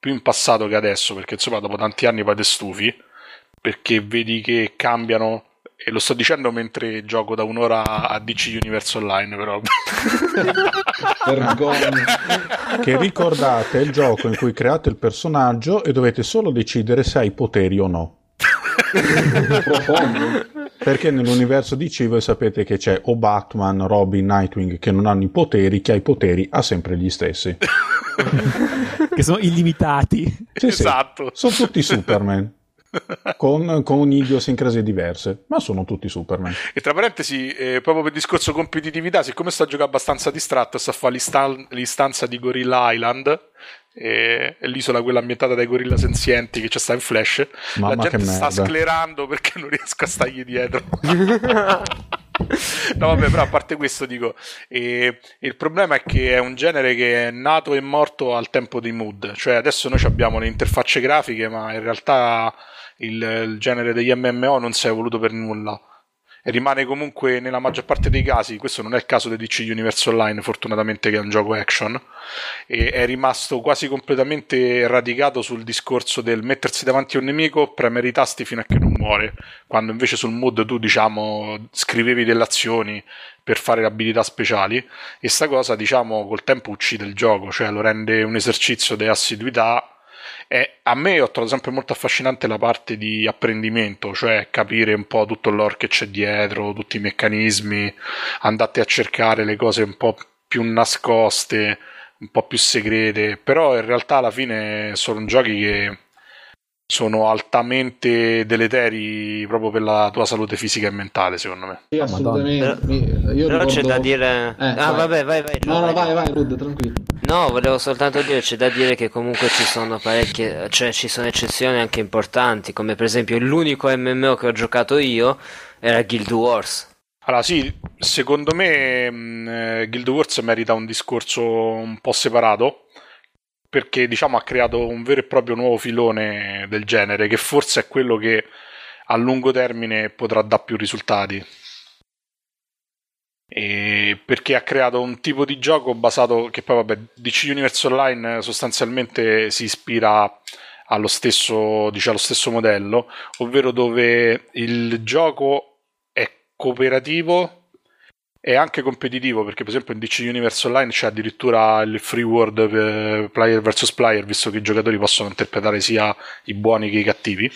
più in passato che adesso, perché insomma dopo tanti anni poi te stufi, perché vedi che cambiano e lo sto dicendo mentre gioco da un'ora a DC Universe Online però. (laughs) Che ricordate il gioco in cui create il personaggio e dovete solo decidere se hai poteri o no. Profondo. Perché nell'universo DC voi sapete che c'è o Batman, Robin, Nightwing che non hanno i poteri, chi ha i poteri ha sempre gli stessi (laughs) che sono illimitati. Sì, esatto. Sì, sono tutti Superman. (laughs) con, con idiosincrasie diverse, ma sono tutti Superman. E tra parentesi, eh, proprio per il discorso competitività, siccome sto a giocare abbastanza distratto, sto a fare l'istan- l'istanza di Gorilla Island, e, l'isola quella ambientata dai gorilla senzienti che c'è sta in flash, Mamma la gente sta sclerando perché non riesco a stargli dietro. (laughs) (laughs) no, vabbè, però a parte questo dico, eh, il problema è che è un genere che è nato e morto al tempo dei mood, cioè adesso noi abbiamo le interfacce grafiche, ma in realtà il, il genere degli MMO non si è evoluto per nulla rimane comunque nella maggior parte dei casi, questo non è il caso di DC Universe Online fortunatamente che è un gioco action, è rimasto quasi completamente radicato sul discorso del mettersi davanti a un nemico, premere i tasti fino a che non muore, quando invece sul mood tu diciamo scrivevi delle azioni per fare abilità speciali e sta cosa diciamo col tempo uccide il gioco, cioè lo rende un esercizio di assiduità e a me ho trovato sempre molto affascinante la parte di apprendimento, cioè capire un po' tutto l'ore che c'è dietro, tutti i meccanismi, andate a cercare le cose un po' più nascoste, un po' più segrete, però in realtà alla fine sono giochi che sono altamente deleteri proprio per la tua salute fisica e mentale, secondo me. Sì, assolutamente. Però, Io però ricordo... c'è da dire... Eh, ah, vai. vabbè, vai, vai. No, no, vai, vai, Rud, tranquillo. No, volevo soltanto dire, c'è da dire che comunque ci sono parecchie, cioè ci sono eccezioni anche importanti, come per esempio l'unico MMO che ho giocato io era Guild Wars. Allora sì, secondo me mm, eh, Guild Wars merita un discorso un po' separato, perché diciamo ha creato un vero e proprio nuovo filone del genere che forse è quello che a lungo termine potrà dare più risultati. E perché ha creato un tipo di gioco basato che poi vabbè DC Universe Online sostanzialmente si ispira allo stesso, diciamo, allo stesso modello ovvero dove il gioco è cooperativo è anche competitivo perché per esempio in DC Universe Online c'è addirittura il free world eh, player vs player visto che i giocatori possono interpretare sia i buoni che i cattivi.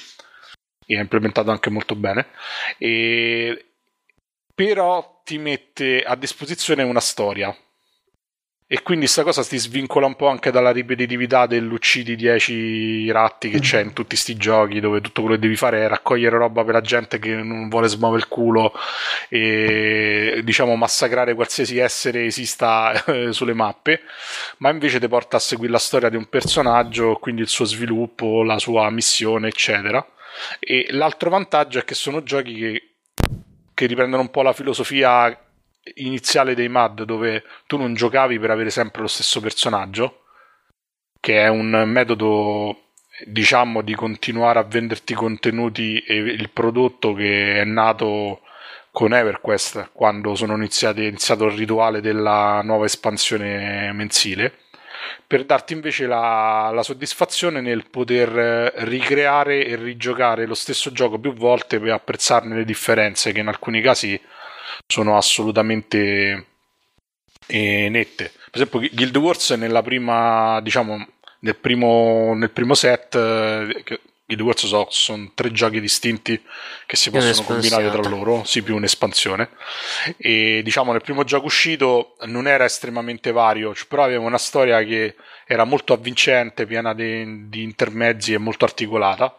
E è implementato anche molto bene. E... però ti mette a disposizione una storia e quindi questa cosa ti svincola un po' anche dalla ripetitività dell'uccidi 10 ratti che c'è in tutti questi giochi dove tutto quello che devi fare è raccogliere roba per la gente che non vuole smuovere il culo e diciamo massacrare qualsiasi essere esista eh, sulle mappe. Ma invece ti porta a seguire la storia di un personaggio quindi il suo sviluppo, la sua missione eccetera. E l'altro vantaggio è che sono giochi che, che riprendono un po' la filosofia iniziale dei MAD dove tu non giocavi per avere sempre lo stesso personaggio, che è un metodo diciamo di continuare a venderti contenuti e il prodotto che è nato con EverQuest quando sono iniziati, è iniziato il rituale della nuova espansione mensile per darti invece la, la, soddisfazione nel poter ricreare e rigiocare lo stesso gioco più volte per apprezzarne le differenze che in alcuni casi sono assolutamente eh, nette. Per esempio Guild Wars nella prima, diciamo, nel primo, nel primo set eh, i due sono, sono tre giochi distinti che si possono combinare tra loro, sì più un'espansione. E diciamo nel primo gioco uscito non era estremamente vario, però aveva una storia che era molto avvincente, piena di, di intermezzi e molto articolata.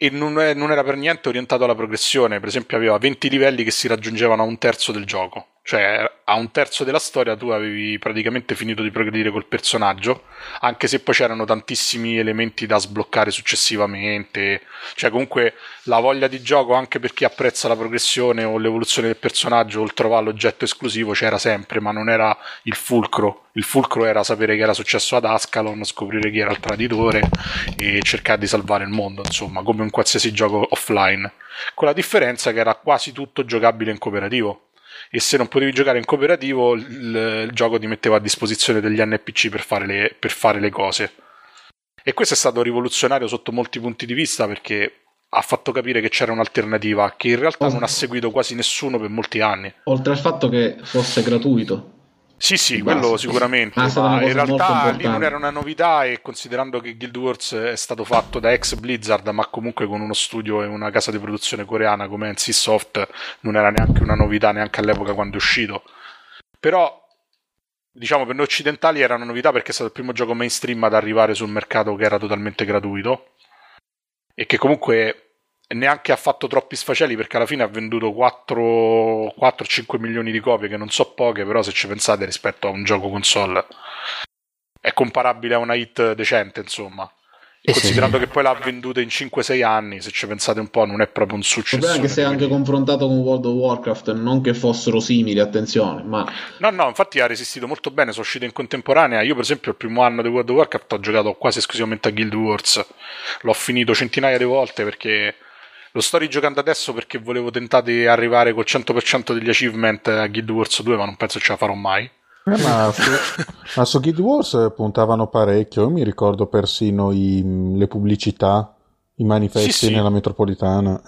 E non, è, non era per niente orientato alla progressione, per esempio aveva 20 livelli che si raggiungevano a un terzo del gioco cioè, a un terzo della storia tu avevi praticamente finito di progredire col personaggio, anche se poi c'erano tantissimi elementi da sbloccare successivamente. Cioè, comunque la voglia di gioco, anche per chi apprezza la progressione o l'evoluzione del personaggio o il trovare l'oggetto esclusivo, c'era sempre, ma non era il fulcro. Il fulcro era sapere che era successo ad Ascalon, scoprire chi era il traditore e cercare di salvare il mondo, insomma, come in qualsiasi gioco offline. Con la differenza che era quasi tutto giocabile in cooperativo e se non potevi giocare in cooperativo il, il gioco ti metteva a disposizione degli NPC per fare, le, per fare le cose. E questo è stato rivoluzionario sotto molti punti di vista perché ha fatto capire che c'era un'alternativa che in realtà non ha seguito quasi nessuno per molti anni. Oltre al fatto che fosse gratuito. Sì, sì, quello sicuramente, ma in realtà lì non era una novità e considerando che Guild Wars è stato fatto da ex Blizzard, ma comunque con uno studio e una casa di produzione coreana come NC Soft, non era neanche una novità neanche all'epoca quando è uscito. Però diciamo per noi occidentali era una novità perché è stato il primo gioco mainstream ad arrivare sul mercato che era totalmente gratuito e che comunque neanche ha fatto troppi sfaceli perché alla fine ha venduto 4-5 milioni di copie, che non so poche, però se ci pensate rispetto a un gioco console è comparabile a una hit decente, insomma. E considerando sì. che poi l'ha venduta in 5-6 anni, se ci pensate un po', non è proprio un successo. Anche se è anche confrontato con World of Warcraft, non che fossero simili, attenzione, ma... No, no, infatti ha resistito molto bene, sono uscito in contemporanea. Io, per esempio, il primo anno di World of Warcraft ho giocato quasi esclusivamente a Guild Wars. L'ho finito centinaia di volte perché lo sto rigiocando adesso perché volevo tentare di arrivare col 100% degli achievement a Guild Wars 2, ma non penso ce la farò mai. Eh, ma, su, ma, su, Guild Wars puntavano parecchio, io mi ricordo persino i, le pubblicità, i manifesti sì, sì. nella metropolitana.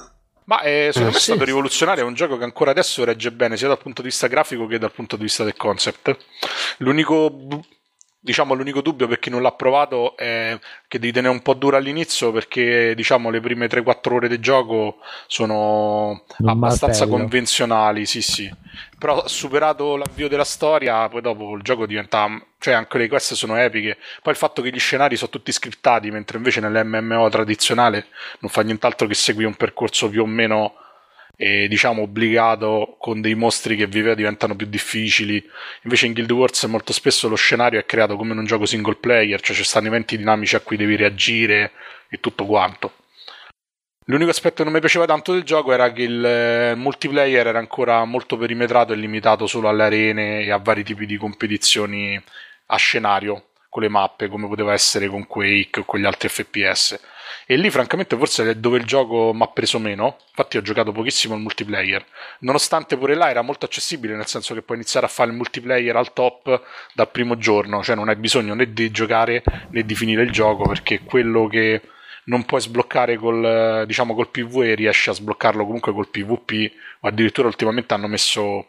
Ma eh, secondo eh, me è stato rivoluzionario, è un gioco che ancora adesso regge bene sia dal punto di vista grafico che dal punto di vista del concept. L'unico diciamo l'unico dubbio per chi non l'ha provato è che devi tenere un po' dura all'inizio perché diciamo le prime 3-4 ore di gioco sono non abbastanza martello. convenzionali sì sì però superato l'avvio della storia poi dopo il gioco diventa cioè anche le quest sono epiche poi il fatto che gli scenari sono tutti scriptati mentre invece nell'MMO tradizionale non fa nient'altro che seguire un percorso più o meno e diciamo obbligato con dei mostri che viveva diventano più difficili. Invece in Guild Wars molto spesso lo scenario è creato come in un gioco single player, cioè ci stanno eventi dinamici a cui devi reagire e tutto quanto. L'unico aspetto che non mi piaceva tanto del gioco era che il eh, multiplayer era ancora molto perimetrato e limitato solo alle arene e a vari tipi di competizioni a scenario con le mappe, come poteva essere con Quake o con gli altri FPS e lì, francamente, forse è dove il gioco mi ha preso meno. Infatti, ho giocato pochissimo il multiplayer. Nonostante pure là era molto accessibile, nel senso che puoi iniziare a fare il multiplayer al top dal primo giorno. Cioè, non hai bisogno né di giocare né di finire il gioco, perché quello che non puoi sbloccare col, diciamo, col PvE riesci a sbloccarlo comunque col PvP. O addirittura, ultimamente hanno messo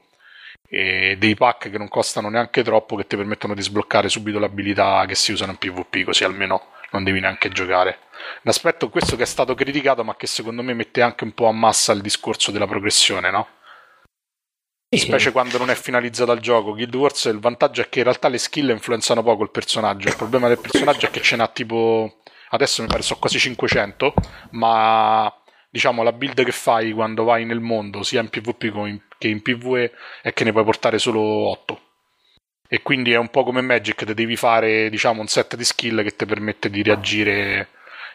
e dei pack che non costano neanche troppo che ti permettono di sbloccare subito le abilità che si usano in PvP, così almeno non devi neanche giocare. Un aspetto questo che è stato criticato, ma che secondo me mette anche un po' a massa il discorso della progressione, no? Specie quando non è finalizzato al gioco. Guild Wars il vantaggio è che in realtà le skill influenzano poco il personaggio. Il problema del personaggio è che ce n'ha tipo. Adesso mi pare so quasi 500, ma diciamo la build che fai quando vai nel mondo, sia in PvP che in PvE, è che ne puoi portare solo 8 e quindi è un po' come Magic, te devi fare diciamo un set di skill che ti permette di reagire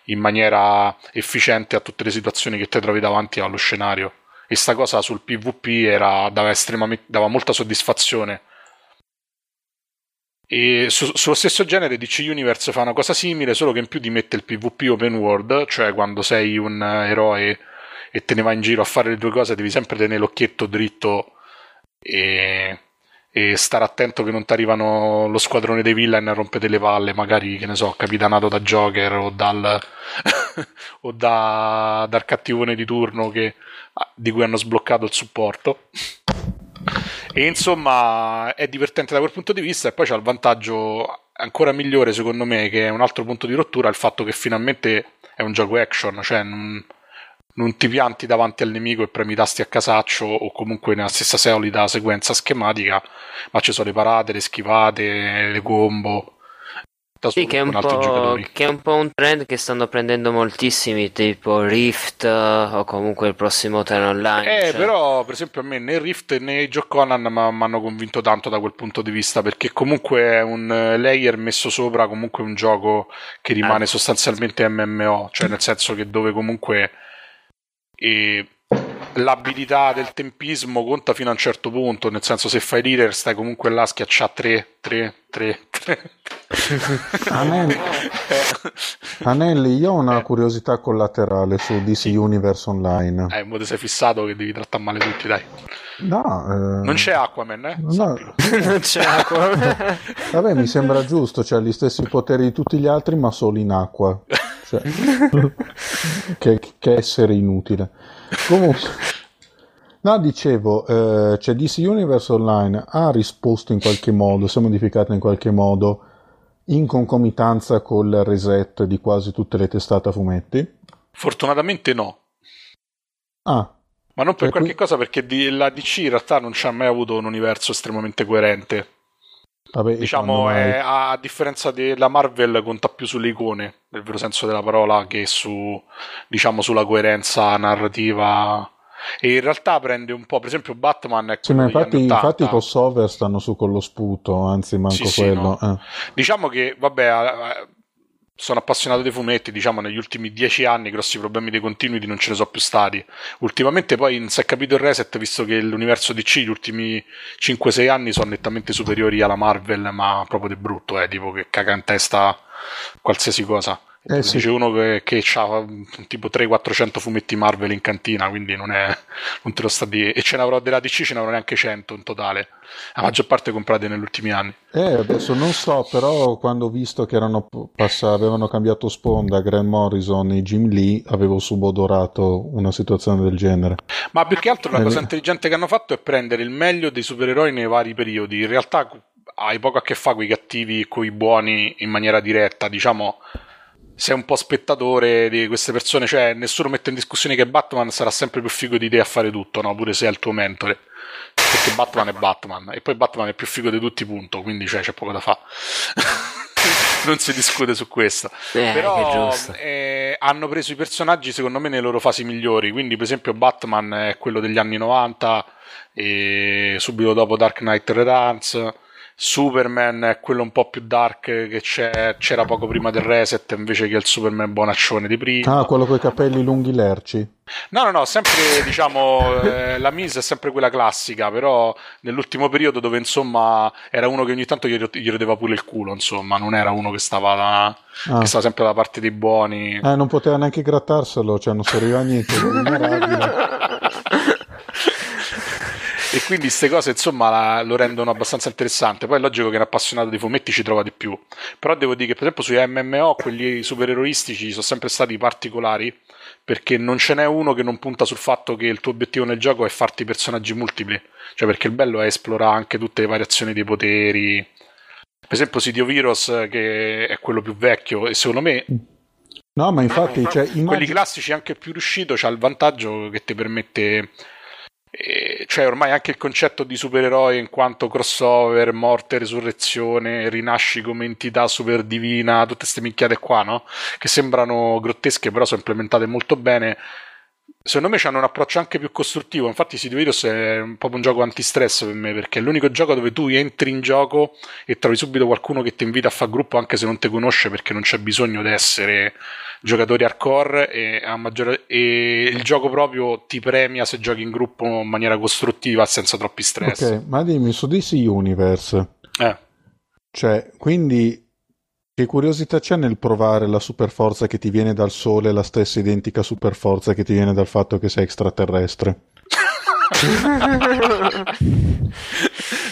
in maniera efficiente a tutte le situazioni che ti trovi davanti allo scenario E sta cosa sul PvP era, dava, dava molta soddisfazione. E su, sullo stesso genere DC Universe fa una cosa simile, solo che in più ti mette il PvP open world, cioè quando sei un eroe e te ne vai in giro a fare le due cose, devi sempre tenere l'occhietto dritto e, e stare attento che non ti arrivano lo squadrone dei villain a rompere le palle, magari che ne so, capitanato da Joker o dal, (laughs) o da, dal cattivone di turno che, di cui hanno sbloccato il supporto. E insomma è divertente da quel punto di vista e poi c'è il vantaggio ancora migliore secondo me che è un altro punto di rottura il fatto che finalmente è un gioco action, cioè non, non ti pianti davanti al nemico e premi i tasti a casaccio o comunque nella stessa solita sequenza schematica, ma ci sono le parate, le schivate, le combo sì, che è, che è, un po', un trend che stanno prendendo moltissimi, tipo Rift o comunque il prossimo Terra Online. Eh, cioè. però, per esempio, a me né Rift né Joe Conan mi hanno convinto tanto da quel punto di vista, perché comunque è un layer messo sopra comunque un gioco che rimane ah. sostanzialmente MMO, cioè nel senso che dove comunque... E l'abilità del tempismo conta fino a un certo punto, nel senso se fai leader stai comunque là a schiacciare 3, 3, 3, 3. Anelli, Anelli, io ho una curiosità collaterale su DC Universe Online. Eh, mo ti sei fissato che devi trattare male tutti, dai. No, eh... Non c'è Aquaman, eh? No. (laughs) non c'è Aquaman. Vabbè, mi sembra giusto, cioè gli stessi poteri di tutti gli altri, ma solo in acqua. Cioè, (laughs) (laughs) che, che essere inutile. Comunque, no, dicevo, eh, cioè DC Universe Online ha risposto in qualche modo, si è modificata in qualche modo in concomitanza col reset di quasi tutte le testate a fumetti? Fortunatamente no. Ah. Ma non per cioè, qualche qui... cosa, perché la DC in realtà non ci ha mai avuto un universo estremamente coerente. Vabbè, diciamo, è, a differenza della Marvel, conta più sulle icone, nel vero senso della parola, che su, diciamo, sulla coerenza narrativa. E in realtà prende un po', per esempio, Batman è Sì, ma infatti, infatti i crossover stanno su con lo sputo, anzi, manco sì, quello. Sì, no. eh. Diciamo che, vabbè, sono appassionato dei fumetti, diciamo negli ultimi dieci anni grossi problemi dei continuity non ce ne sono più stati. Ultimamente poi non si è capito il reset, visto che l'universo DC gli ultimi 5-6 anni sono nettamente superiori alla Marvel, ma proprio di brutto, eh, tipo che caga in testa qualsiasi cosa. Eh, sì. Dice uno che, che ha tipo 300-400 fumetti Marvel in cantina, quindi non, è, non te lo sta di... E ce n'avrò della DC, ce n'avrò neanche 100 in totale. La maggior parte comprate negli ultimi anni. Eh, adesso non so, però quando ho visto che erano passati, avevano cambiato sponda Grant Morrison e Jim Lee, avevo subodorato una situazione del genere. Ma più che altro la eh, cosa intelligente che hanno fatto è prendere il meglio dei supereroi nei vari periodi. In realtà hai poco a che fare con i cattivi e con i buoni in maniera diretta, diciamo sei un po' spettatore di queste persone, cioè nessuno mette in discussione che Batman sarà sempre più figo di te a fare tutto, no? pure se è il tuo mentore. Perché Batman è Batman e poi Batman è più figo di tutti, punto. Quindi cioè, c'è poco da fare. (laughs) non si discute su questo. Eh, Però eh, hanno preso i personaggi, secondo me, nelle loro fasi migliori. Quindi, per esempio, Batman è quello degli anni 90, e subito dopo Dark Knight Returns Superman è quello un po' più dark che c'era poco prima del reset invece che il Superman bonaccione di prima. Ah, quello con i capelli lunghi lerci. No, no, no, sempre diciamo (laughs) eh, la Mise è sempre quella classica, però nell'ultimo periodo dove insomma era uno che ogni tanto gli, gli rodeva pure il culo, insomma, non era uno che stava, da, ah. che stava sempre dalla parte dei buoni. Eh, non poteva neanche grattarselo, cioè non serviva a niente, (laughs) e quindi queste cose insomma la, lo rendono abbastanza interessante. Poi è logico che un appassionato di fumetti ci trova di più. Però devo dire che per esempio sui MMO quelli supereroistici sono sempre stati particolari perché non ce n'è uno che non punta sul fatto che il tuo obiettivo nel gioco è farti personaggi multipli. Cioè perché il bello è esplorare anche tutte le variazioni dei poteri. Per esempio City of Heroes che è quello più vecchio e secondo me No, ma infatti, cioè, immagino... quelli classici anche più riuscito c'ha il vantaggio che ti permette cioè ormai anche il concetto di supereroe in quanto crossover, morte, resurrezione, rinasci come entità super divina, tutte queste minchiate qua, no? Che sembrano grottesche però sono implementate molto bene. secondo me hanno un approccio anche più costruttivo. Infatti, City Heroes è un po' un gioco antistress per me perché è l'unico gioco dove tu entri in gioco e trovi subito qualcuno che ti invita a fare gruppo anche se non ti conosce perché non c'è bisogno di essere giocatori hardcore e, maggiore, e il gioco proprio ti premia se giochi in gruppo in maniera costruttiva senza troppi stress. Ok, ma dimmi su DC Universe. Eh. Cioè, quindi che curiosità c'è nel provare la superforza che ti viene dal sole, la stessa identica superforza che ti viene dal fatto che sei extraterrestre? (laughs)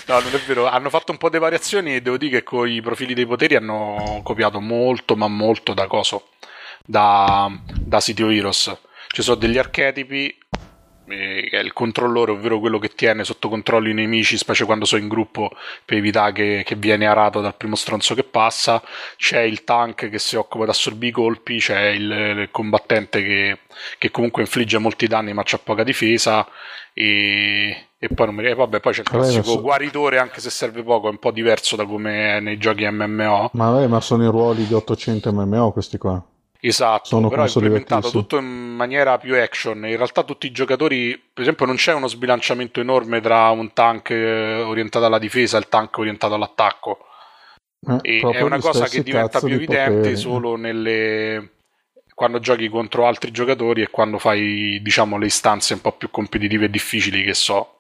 No, non è vero. Hanno fatto un po' di variazioni e devo dire che con i profili dei poteri hanno copiato molto, ma molto da coso. Da, da City Heroes. Ci sono degli archetipi che è il controllore, ovvero quello che tiene sotto controllo i nemici, specie quando sono in gruppo, per evitare che, che viene arato dal primo stronzo che passa. C'è il tank che si occupa di assorbire i colpi, c'è il, il combattente che, che, comunque infligge molti danni ma c'ha poca difesa. E, e poi, non mi, e vabbè, poi c'è il classico so... guaritore, anche se serve poco, è un po' diverso da come è nei giochi MMO. Ma, vabbè, ma sono i ruoli di 800 MMO questi qua. Esatto, Sono però è implementato tutto in maniera più action. In realtà tutti i giocatori, per esempio, non c'è uno sbilanciamento enorme tra un tank eh, orientato alla difesa e il tank orientato all'attacco. Eh, è una cosa che diventa più evidente poteri. solo nelle... quando giochi contro altri giocatori e quando fai, diciamo, le istanze un po' più competitive e difficili che so.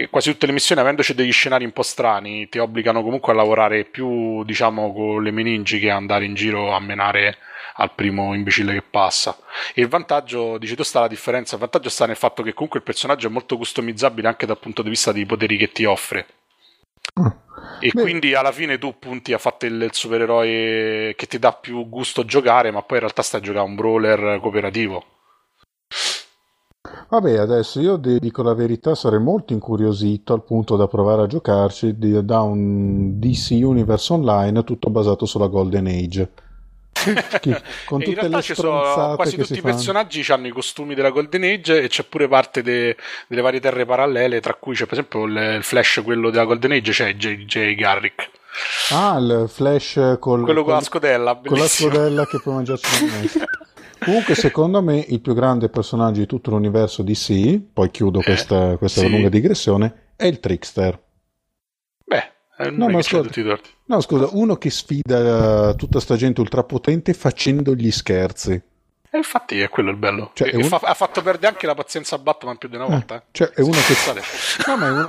E quasi tutte le missioni, avendoci degli scenari un po' strani, ti obbligano comunque a lavorare più, diciamo, con le meningi che andare in giro a menare al primo imbecille che passa. E il vantaggio, dici tu sta la differenza, il vantaggio sta nel fatto che comunque il personaggio è molto customizzabile anche dal punto di vista dei poteri che ti offre. Ah. E Beh. quindi alla fine tu punti a fare il, il supereroe che ti dà più gusto giocare, ma poi in realtà stai a giocare un brawler cooperativo. Vabbè, adesso io dico la verità, sarei molto incuriosito al punto da provare a giocarci da un DC Universe Online tutto basato sulla Golden Age (laughs) con tutte in realtà ci sono quasi tutti i personaggi hanno i costumi della Golden Age e c'è pure parte de, delle varie terre parallele, tra cui c'è per esempio il, il Flash, quello della Golden Age, c'è J. Garrick. Ah, il Flash col, quello con la scodella, bellissimo. con la scodella che può mangiarci (laughs) Comunque, secondo me, il più grande personaggio di tutto l'universo DC, poi chiudo eh, questa, questa sì. lunga digressione, è il Trickster. Beh, eh, no, ma scusa, no, scusa, uno che sfida tutta sta gente ultrapotente facendo gli scherzi. E infatti è quello il bello. Cioè, un... fa- ha fatto perdere anche la pazienza a Batman più di una eh, volta. Eh, cioè, è uno che... no, ma è uno,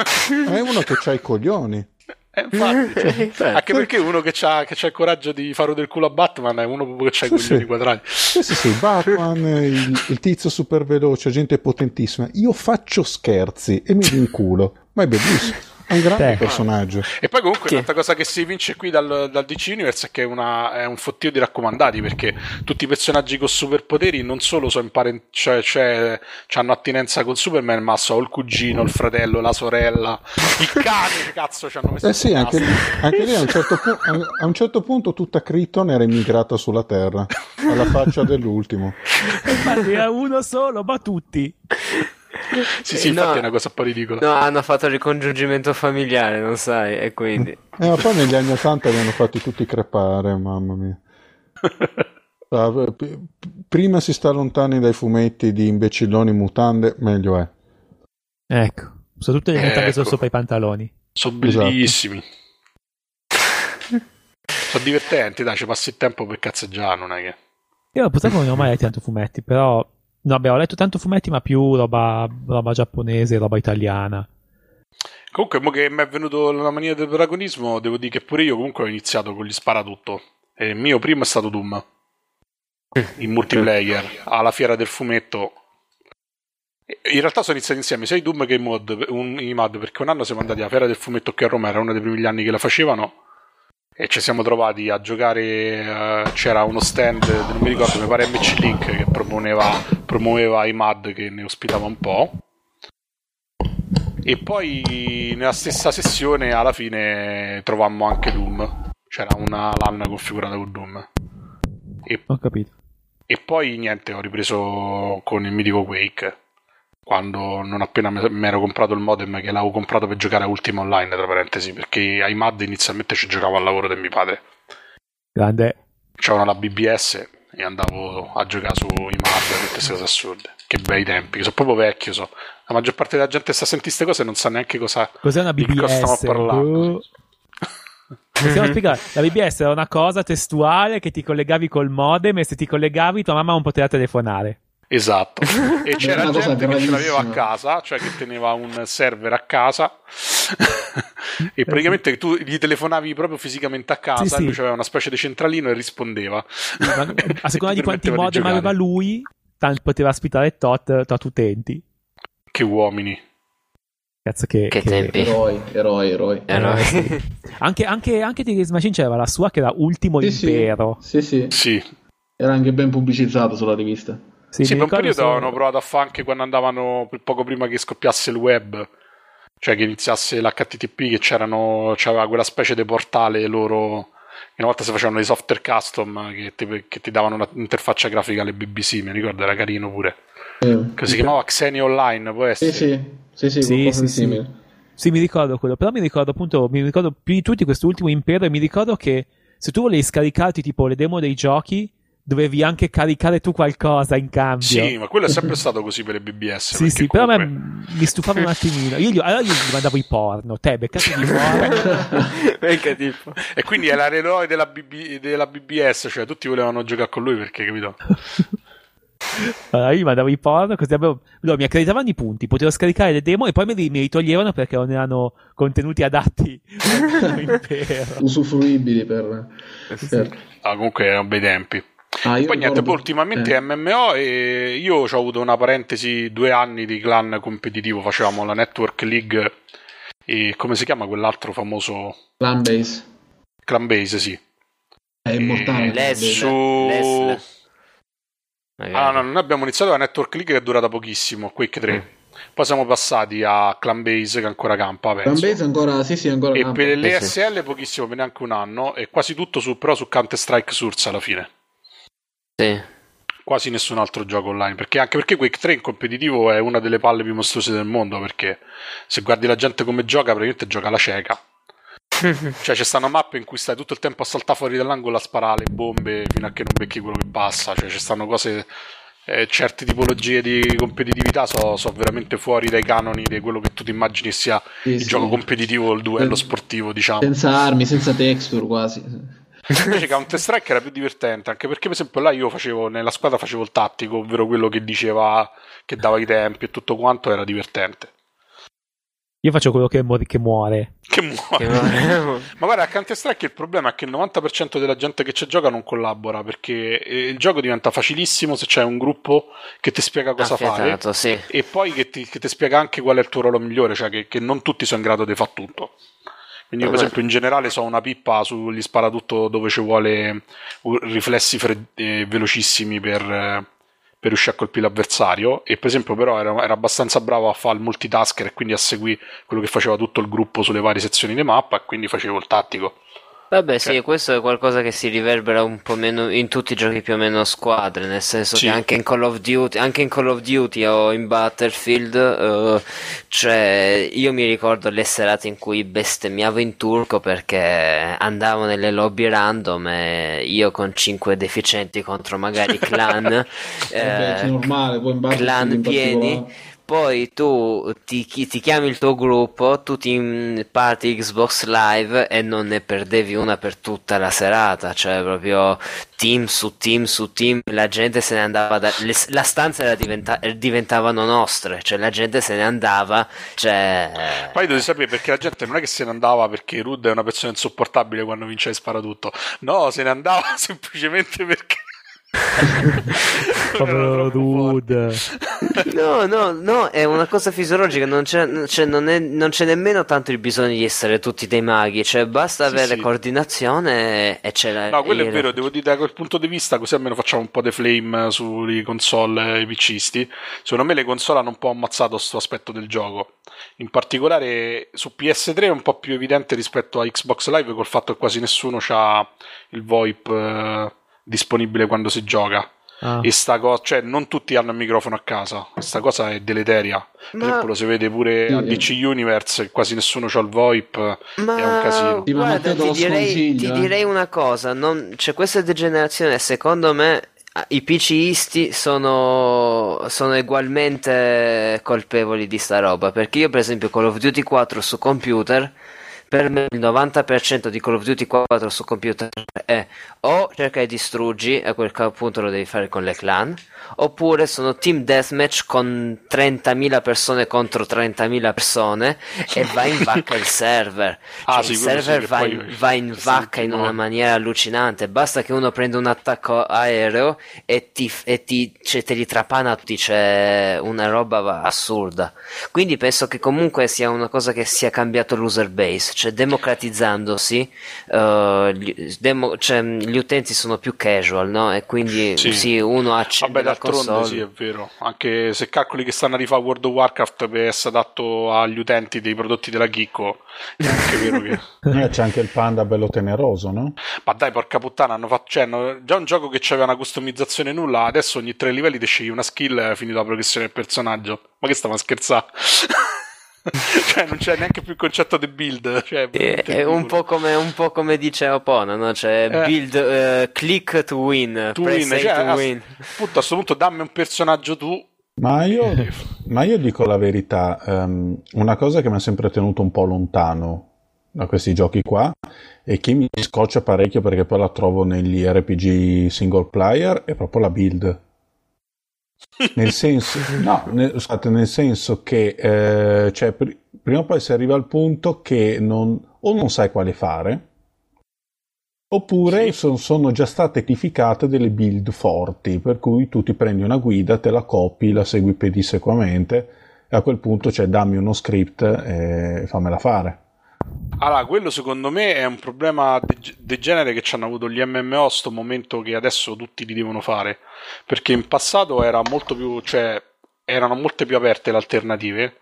è uno che ha i coglioni. Eh, infatti, (laughs) cioè, anche perché uno che ha il coraggio di fare del culo a Batman è uno proprio che ha i coglioni sì. quadrati. Sì, sì, sì, Batman, il, il, tizio super veloce, gente potentissima. Io faccio scherzi e mi vinculo, ma è bellissimo. È un grande Te. personaggio. E poi comunque che? un'altra cosa che si vince qui dal, dal DC Universe è che è, una, è, un fottio di raccomandati perché tutti i personaggi con superpoteri non solo sono imparenti, cioè, cioè hanno attinenza con Superman, ma so il cugino, il fratello, la sorella, il cane, che cazzo ci hanno messo. Eh sì, anche, anche, lì a un, certo pu- a un certo punto tutta Krypton era immigrata sulla Terra, alla faccia dell'ultimo. Infatti era uno solo, ma tutti (laughs) sì, sì, infatti no, è una cosa un po' ridicola. No, hanno fatto il ricongiungimento familiare, non sai, e quindi... Eh, ma poi negli anni 80 li hanno fatti tutti crepare, mamma mia. (laughs) Ah, prima si sta lontani dai fumetti di imbecilloni mutande, meglio è. Ecco, soprattutto le mutande ecco. sopra i pantaloni. Sono esatto. bellissimi. (laughs) Esatto. sono divertenti, dai, ci passi il tempo per cazzeggiare, non è che... Io purtroppo non ho mai letto tanto fumetti, però No, abbiamo letto tanto fumetti, ma più roba, roba giapponese, roba italiana. Comunque, mo che mi è venuto la mania del protagonismo, devo dire che pure io comunque ho iniziato con gli sparatutto. E il mio primo è stato Doom. In multiplayer, alla fiera del fumetto. In realtà sono iniziati insieme sia i Doom che i mod, un, i MAD, perché un anno siamo andati alla fiera del fumetto qui a Roma, era uno dei primi anni che la facevano e ci siamo trovati a giocare. Uh, c'era uno stand, non mi ricordo, mi pare MC Link che proponeva, promuoveva i MAD che ne ospitava un po'. E poi nella stessa sessione alla fine trovammo anche Doom. C'era una LAN configurata con Doom. E, ho capito. E poi niente, ho ripreso con il mitico Quake quando non appena mi ero comprato il modem che l'avevo comprato per giocare a Ultima Online, tra parentesi, perché ai MAD inizialmente ci giocavo al lavoro di mio padre. Grande. C'avevano la BBS e andavo a giocare su i Marvel tutte queste cose assurde. Che bei tempi, che sono proprio vecchio. So. La maggior parte della gente sta a sentire queste cose e non sa neanche cosa, Cos'è una di cosa stiamo BBS? parlando. Possiamo spiegare? La BBS era una cosa testuale che ti collegavi col modem e se ti collegavi tua mamma non poteva telefonare. Esatto. (laughs) E c'era gente che ce l'aveva a casa, cioè che teneva un server a casa (laughs) e praticamente tu gli telefonavi proprio fisicamente a casa Sì, e sì. lui aveva una specie di centralino e rispondeva. Ma- (laughs) a seconda di Ti quanti modem aveva lui, tan- poteva ospitare tot, tot utenti. Che uomini. Cazzo che... Che tempi. Eroi, eroi, eroi. Eh, no. Eh, sì. Anche, anche, anche di Games Machine c'era la sua che era Ultimo sì. Impero. Sì, sì. Sì, Era anche ben pubblicizzato sulla rivista. Sì, sì mi per un ricordo periodo solo- avevano provato a fare anche quando andavano poco prima che scoppiasse il web, cioè che iniziasse l'HTTP, che c'erano, c'aveva quella specie di portale loro. Una volta si facevano dei software custom che ti, che ti davano un'interfaccia grafica alle BBC, mi ricordo, era carino pure. Eh. Che si chiamava Xenia Online, può Sì, essere? sì, sì, sì, Sì, sì, sì. Sì, mi ricordo quello, però mi ricordo appunto, mi ricordo più di tutti quest'ultimo impero e mi ricordo che se tu volevi scaricarti tipo le demo dei giochi, dovevi anche caricare tu qualcosa in cambio. Sì, ma quello è sempre stato così per le BBS. Sì, sì, però a me comunque- mi stufava un (laughs) attimino. Io gli, allora io gli mandavo i porno, te, beccati di porno. (laughs) E quindi era l'eroe della, BB della BBS, cioè tutti volevano giocare con lui perché, capito? (laughs) Allora, io gli mandavo i porno, così avevo, loro mi accreditavano i punti, potevo scaricare le demo e poi me li, me li toglievano perché non erano contenuti adatti. Usufruibili per... per- Ah, comunque erano bei tempi. Ah, Poi niente, poi ultimamente eh. MMO e io ho avuto una parentesi due anni di clan competitivo, facevamo la Network League e come si chiama quell'altro famoso Clan Base. clan base, sì. È immortale. Les- su-. Magari. Ah, no, noi abbiamo iniziato la Network League che è durata pochissimo, Quake 3. Mm. Poi siamo passati a Clan Base che ancora campa, Clan penso. Base ancora, sì, sì, ancora E campa. per Eh sì. l'ESL pochissimo, per neanche un anno, e quasi tutto su, però su Counter-Strike Source alla fine. Sì. Quasi nessun altro gioco online, perché anche perché Quake 3 in competitivo è una delle palle più mostruose del mondo, perché se guardi la gente come gioca, praticamente gioca alla cieca. (laughs) Cioè, ci stanno mappe in cui stai tutto il tempo a saltare fuori dall'angolo a sparare le bombe fino a che non becchi quello che passa. Cioè, ci stanno cose. eh, certe tipologie di competitività sono veramente fuori dai canoni di quello che tu ti immagini sia Sì, il sì. gioco competitivo, il duello sportivo, diciamo. Senza armi, senza texture quasi. Invece Counter Strike era più divertente, anche perché, per esempio, là io facevo nella squadra facevo il tattico, ovvero quello che diceva che dava i tempi e tutto quanto era divertente. Io faccio quello che, muore. Che muore. Che va- (laughs) Ma guarda, a Counter Strike il problema è che il 90% della gente che ci gioca non collabora perché eh, il gioco diventa facilissimo se c'è un gruppo che ti spiega cosa fare Affiatato, sì. e poi che ti, che ti spiega anche qual è il tuo ruolo migliore, cioè che, che non tutti sono in grado di fare tutto. Quindi, io, per esempio, in generale so una pippa sugli sparatutto dove ci vuole riflessi fred- eh, velocissimi per, eh, per riuscire a colpire l'avversario. E, per esempio, però era, era abbastanza bravo a fare il multitasker e quindi a seguire quello che faceva tutto il gruppo sulle varie sezioni di mappa. E quindi facevo il tattico. Vabbè, sì, Cioè- questo è qualcosa che si riverbera un po' meno in tutti i giochi più o meno a squadre, nel senso Sì. che anche in Call of Duty, anche in Call of Duty o in Battlefield, eh, cioè io mi ricordo le serate in cui bestemmiavo in turco perché andavo nelle lobby random e io con 5 deficienti contro magari clan, (laughs) eh, è normale, clan pieni. Poi tu ti, ti chiami il tuo gruppo, tu ti parti Xbox Live e non ne perdevi una per tutta la serata, cioè proprio team su team su team, la gente se ne andava, da, le- la stanza era diventa- diventavano nostre, cioè la gente se ne andava, cioè... Poi devi sapere perché la gente non è che se ne andava perché Rud è una persona insopportabile quando vince e spara tutto. No, se ne andava (laughs) semplicemente perché. Povero. Rude. No, no, no, è una cosa fisiologica, non c'è, cioè, non è- non c'è nemmeno tanto il bisogno di essere tutti dei maghi, cioè basta Sì, avere sì. coordinazione e c'è la... No, quello è vero, devo dire da quel punto di vista, così almeno facciamo un po' di flame sulle console e i PCisti. Secondo me le console hanno un po' ammazzato questo aspetto del gioco. In particolare su PS3 è un po' più evidente rispetto a Xbox Live col fatto che quasi nessuno ha il VoIP eh, disponibile quando si gioca. Ah. E sta cosa, cioè non tutti hanno il microfono a casa. Questa cosa è deleteria. Per Ma- esempio, lo si vede pure Sì. a DC Universe, quasi nessuno ha il VoIP. Ma È un casino. Sì, ma guarda, ti direi, ti eh. direi una cosa, non, c'è questa degenerazione, secondo me i PCisti sono, sono ugualmente colpevoli di sta roba perché io per esempio Call of Duty 4 su computer per me il 90% di Call of Duty 4 su computer è o cerca di distruggi, a quel punto lo devi fare con le clan, oppure sono team deathmatch con 30.000 persone contro 30.000 persone e va in vacca il server. (laughs) Ah, Cioè, sì, il server sì, va, poi in, va in vacca in una maniera allucinante. Basta che uno prenda un attacco aereo e ti, e ti cioè, te li trapana tutti. C'è una roba assurda. Quindi penso che comunque sia una cosa che sia cambiato l'user base, cioè democratizzandosi, eh, gli, demo- cioè, gli utenti sono più casual, no? E quindi Sì. uno accende Vabbè, la d'altronde console. sì, è vero. Anche se calcoli che stanno a rifare World of Warcraft per essere adatto agli utenti dei prodotti della Chicco, è anche vero che... (laughs) Eh, c'è anche il panda bello teneroso, no? Ma dai, porca puttana, hanno fatto... Cioè, hanno- già un gioco che aveva una customizzazione nulla, adesso ogni tre livelli ti scegli una skill e è finita la progressione del personaggio. Ma che stava a scherzare? (laughs) (laughs) cioè, non c'è neanche più il concetto di build. Cioè, È, è un, po come, un po' come dice Opona, no? Cioè, Eh. build, eh, click to win, press win, cioè, to a- win. Appunto, a questo punto dammi un personaggio tu. Ma io, ma io dico la verità, ehm, una cosa che mi ha sempre tenuto un po' lontano da questi giochi qua e che mi scoccia parecchio perché poi la trovo negli RPG single player è proprio la build. Nel senso, no, nel, scusate, nel senso che eh, cioè, pr- prima o poi si arriva al punto che non, o non sai quale fare, oppure Sì. son- sono già state tipificate delle build forti, per cui tu ti prendi una guida, te la copi, la segui pedissequamente e a quel punto cioè, dammi uno script e fammela fare. Allora, quello secondo me è un problema de, de genere che ci hanno avuto gli MMO sto momento che adesso tutti li devono fare. Perché in passato era molto più, cioè, erano molte più aperte le alternative.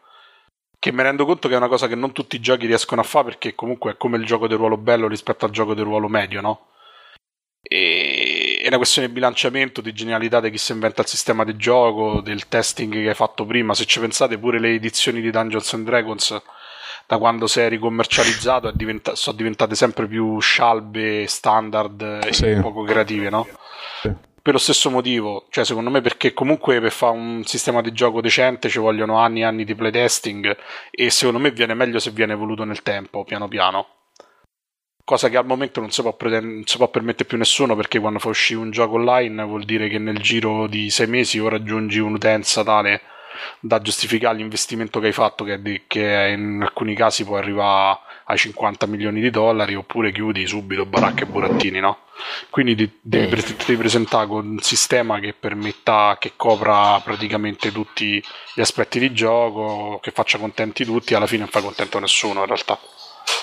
Che mi rendo conto che è una cosa che non tutti i giochi riescono a fare perché comunque è come il gioco del ruolo bello rispetto al gioco del ruolo medio, no? E è una questione di bilanciamento, di genialità di chi si inventa il sistema di gioco, del testing che hai fatto prima. Se ci pensate, pure le edizioni di Dungeons and Dragons da quando si è ricommercializzato è diventa- sono diventate sempre più scialbe, standard e Sì. poco creative, no? Sì. Per lo stesso motivo, cioè secondo me perché comunque per fare un sistema di gioco decente ci vogliono anni e anni di playtesting e secondo me viene meglio se viene evoluto nel tempo, piano piano. Cosa che al momento non si può, preten- non si può permettere più nessuno perché quando fa uscire un gioco online vuol dire che nel giro di sei mesi o raggiungi un'utenza tale da giustificare l'investimento che hai fatto, che, di- che in alcuni casi può arrivare ai 50 milioni di dollari, oppure chiudi subito baracche e burattini, no? Quindi di- devi, pre- devi presentare con un sistema che permetta, che copra praticamente tutti gli aspetti di gioco, che faccia contenti tutti, alla fine non fa contento nessuno in realtà.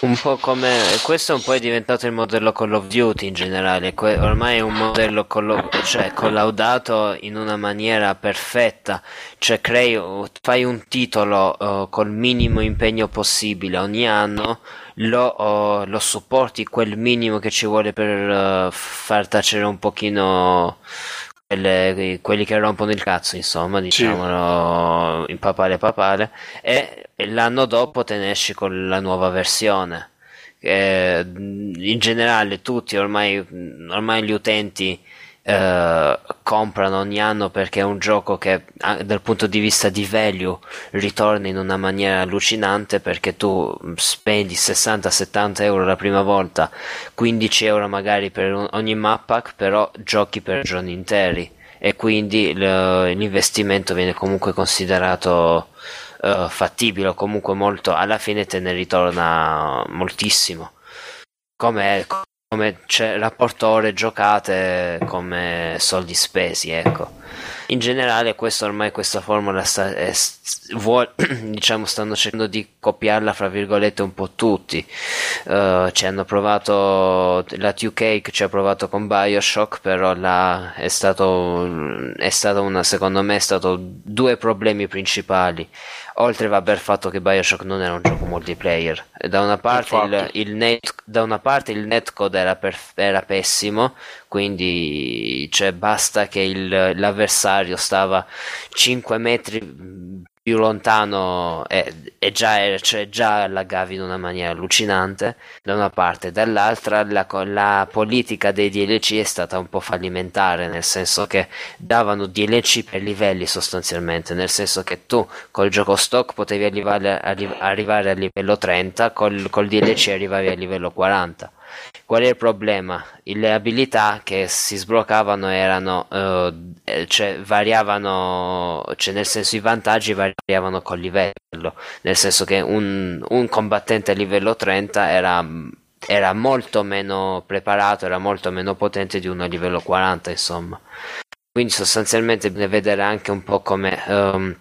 Un po' come questo un po' è diventato il modello Call of Duty in generale. que- ormai è un modello collo- cioè, collaudato in una maniera perfetta. Cioè, crei, fai un titolo eh, col minimo impegno possibile ogni anno, lo, oh, lo supporti quel minimo che ci vuole per eh, far tacere un pochino quelle- quelli che rompono il cazzo, insomma, diciamolo in papale papale, e l'anno dopo te ne esci con la nuova versione. Eh, in generale tutti ormai, ormai gli utenti eh, comprano ogni anno perché è un gioco che dal punto di vista di value ritorna in una maniera allucinante perché tu spendi 60-70 euro la prima volta 15 euro magari per ogni map pack però giochi per giorni interi. E quindi l'investimento viene comunque considerato eh, fattibile o comunque molto alla fine te ne ritorna moltissimo. Come, come c'è rapporto ore giocate come soldi spesi ecco in generale questo ormai questa formula sta, è- vuol- (clears throat) diciamo stanno cercando di copiarla fra virgolette un po' tutti. Eh, ci hanno provato la 2K che ci ha provato con Bioshock però là è stato è stato una secondo me è stato due problemi principali. Oltre vabbè al fatto che Bioshock non era un gioco multiplayer. Da una parte il, il net, da una parte il netcode era, perf- era pessimo quindi cioè basta che il- l'avversario stava 5 metri più lontano e, e già, cioè, già laggavi in una maniera allucinante da una parte, dall'altra la, la, politica dei DLC è stata un po' fallimentare, nel senso che davano DLC per livelli sostanzialmente, nel senso che tu col gioco stock potevi arrivare, arri- arrivare a livello 30, col, col DLC arrivavi a livello 40 Qual è il problema? Le abilità che si sbloccavano erano, uh, cioè variavano, cioè nel senso i vantaggi variavano col livello, nel senso che un, un combattente a livello 30 era, era molto meno preparato, era molto meno potente di uno a livello 40, insomma. Quindi sostanzialmente bisogna vedere anche un po' come... Um,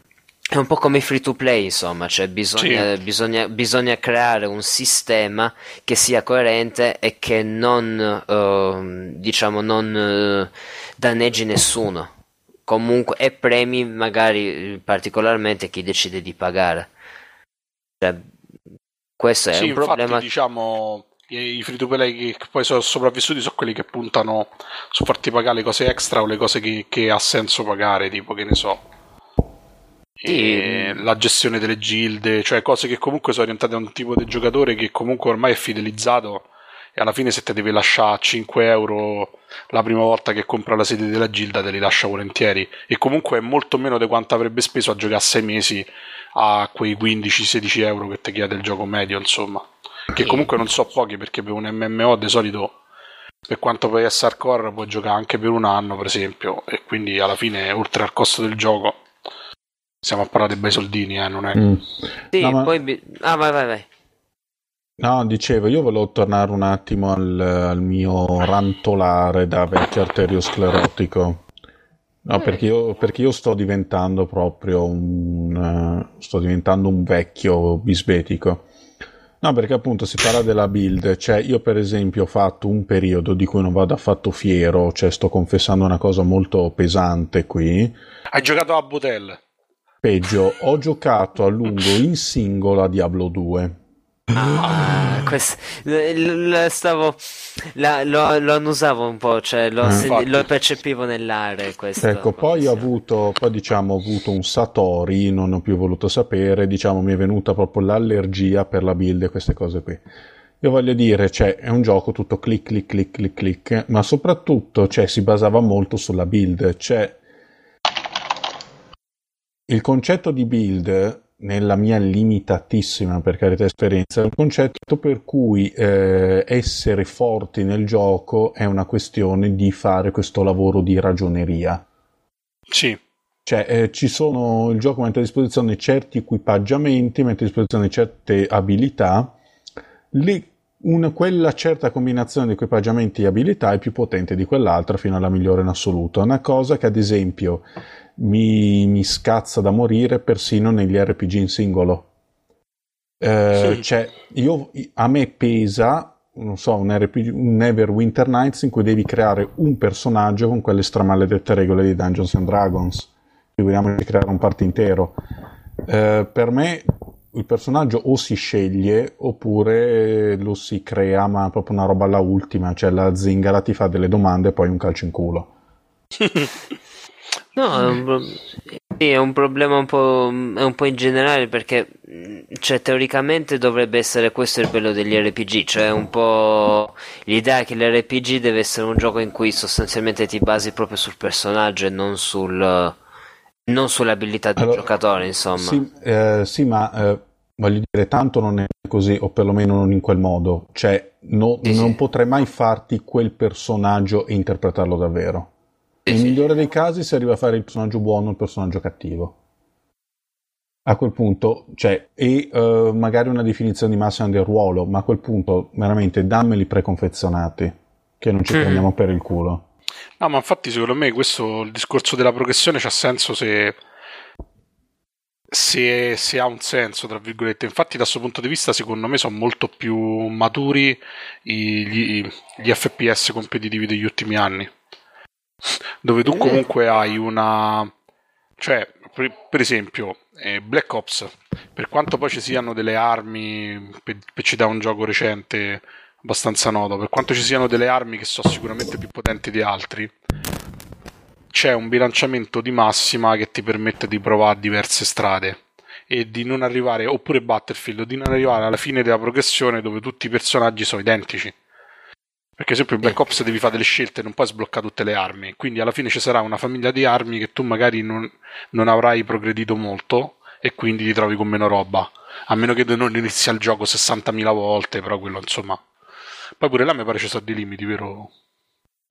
è un po' come free to play, insomma, cioè bisogna, sì. bisogna, bisogna, creare un sistema che sia coerente e che non, uh, diciamo, non uh, danneggi nessuno. Comunque, e premi magari particolarmente chi decide di pagare. Cioè, questo è sì, un infatti, problema. diciamo, i free to play che poi sono sopravvissuti sono quelli che puntano su farti pagare le cose extra o le cose che, che ha senso pagare, tipo che ne so e la gestione delle gilde, cioè cose che comunque sono orientate a un tipo di giocatore che comunque ormai è fidelizzato e alla fine se te devi lasciare 5 euro la prima volta che compra la sede della gilda te li lascia volentieri. E comunque è molto meno di quanto avrebbe speso a giocare 6 mesi a quei 15-16 euro che ti chiede il gioco medio insomma. Che comunque non so pochi perché per un MMO di solito per quanto puoi essere hardcore puoi giocare anche per un anno per esempio. E quindi alla fine oltre al costo del gioco siamo a parlare di bei soldini, eh, non è... Mm. Sì, no, ma... poi... Ah, vai, vai, vai. No, dicevo, io volevo tornare un attimo al, al mio rantolare da vecchio arteriosclerotico. No, perché io, perché io, sto diventando proprio un, uh, sto diventando un vecchio bisbetico. No, perché appunto si parla della build, cioè io per esempio ho fatto un periodo di cui non vado affatto fiero, cioè sto confessando una cosa molto pesante qui. Hai giocato a Butel? Peggio, ho giocato a lungo in singolo a Diablo 2. Ah, questo, lo, stavo, la, lo, lo, annusavo un po', cioè lo, mm. lo percepivo nell'aria. Questo, ecco, poi ho avuto, poi diciamo, ho avuto un Satori, non ho più voluto sapere, diciamo, mi è venuta proprio l'allergia per la build e queste cose qui. Io voglio dire, cioè, è un gioco tutto clic, clic, clic, clic, clic, ma soprattutto, cioè, si basava molto sulla build, cioè, il concetto di build, nella mia limitatissima per carità esperienza, è un concetto per cui eh, essere forti nel gioco è una questione di fare questo lavoro di ragioneria. Sì. Cioè, eh, ci sono, il gioco mette a disposizione certi equipaggiamenti, mette a disposizione certe abilità, le, una, quella certa combinazione di equipaggiamenti e abilità è più potente di quell'altra fino alla migliore in assoluto. Una cosa che ad esempio mi, mi scazza da morire persino negli RPG in singolo. Eh, sì. Cioè, io, a me pesa, non so, un, RPG, un Neverwinter Nights in cui devi creare un personaggio con quelle stramaledette regole di Dungeons and Dragons. Figuriamoci di creare un party intero. Eh, per me il personaggio o si sceglie oppure lo si crea, ma proprio una roba alla ultima, cioè la zingara ti fa delle domande e poi un calcio in culo. (laughs) No, è un, pro- sì, è un problema un po', un po' in generale perché cioè, teoricamente dovrebbe essere questo il bello degli RPG, cioè un po' l'idea che l'RPG deve essere un gioco in cui sostanzialmente ti basi proprio sul personaggio e non sul non sull'abilità del allora, giocatore, insomma. Sì, eh, sì ma eh, voglio dire, tanto non è così, o perlomeno non in quel modo. Cioè, no, sì, non sì. potrei mai farti quel personaggio e interpretarlo davvero. Nel migliore dei casi si arriva a fare il personaggio buono o il personaggio cattivo. A quel punto, cioè, e uh, magari una definizione di massima del ruolo, ma a quel punto veramente dammeli preconfezionati, che non ci mm. prendiamo per il culo. No, ma infatti secondo me questo, il discorso della progressione c'ha senso se, se, se, ha un senso, tra virgolette. Infatti da questo punto di vista secondo me sono molto più maturi gli, gli FPS competitivi degli ultimi anni dove tu comunque hai una... cioè, per, per esempio, eh, Black Ops, per quanto poi ci siano delle armi, per, per citare un gioco recente abbastanza noto, per quanto ci siano delle armi che sono sicuramente più potenti di altri, c'è un bilanciamento di massima che ti permette di provare diverse strade. e di non arrivare, oppure Battlefield, di non arrivare alla fine della progressione dove tutti i personaggi sono identici. Perché sempre in Black Ops devi fare delle scelte, non puoi sbloccare tutte le armi. Quindi alla fine ci sarà una famiglia di armi che tu magari non, non avrai progredito molto e quindi ti trovi con meno roba. A meno che non inizi il gioco 60.000 volte, però quello insomma. Poi pure là mi pare ci sono dei limiti, vero?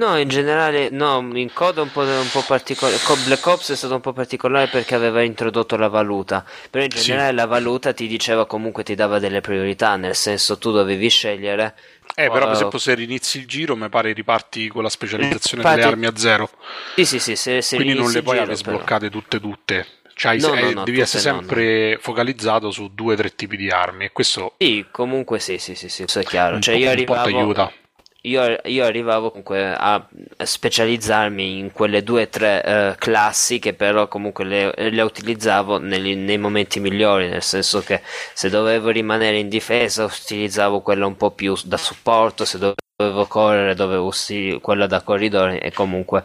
No, in generale, no, in COD un po', un po' particolare. Black Ops è stato un po' particolare perché aveva introdotto la valuta. Però in generale sì. la valuta ti diceva comunque ti dava delle priorità, nel senso tu dovevi scegliere. Eh, però per esempio se rinizi il giro, mi pare riparti con la specializzazione Infatti, delle armi a zero. Sì, sì, sì. Se, se Quindi non le puoi avere sbloccate tutte, tutte. Cioè, no, no, no, devi essere sempre focalizzato su due o tre tipi di armi. E questo. Sì, comunque sì, sì, sì, sì, è chiaro. Cioè, io arrivavo. aiuta io, io, arrivavo comunque a specializzarmi in quelle due o tre uh, classi che però comunque le, le utilizzavo nei, nei, momenti migliori, nel senso che se dovevo rimanere in difesa utilizzavo quella un po' più da supporto, se dovevo correre dovevo usare quella da corridore e comunque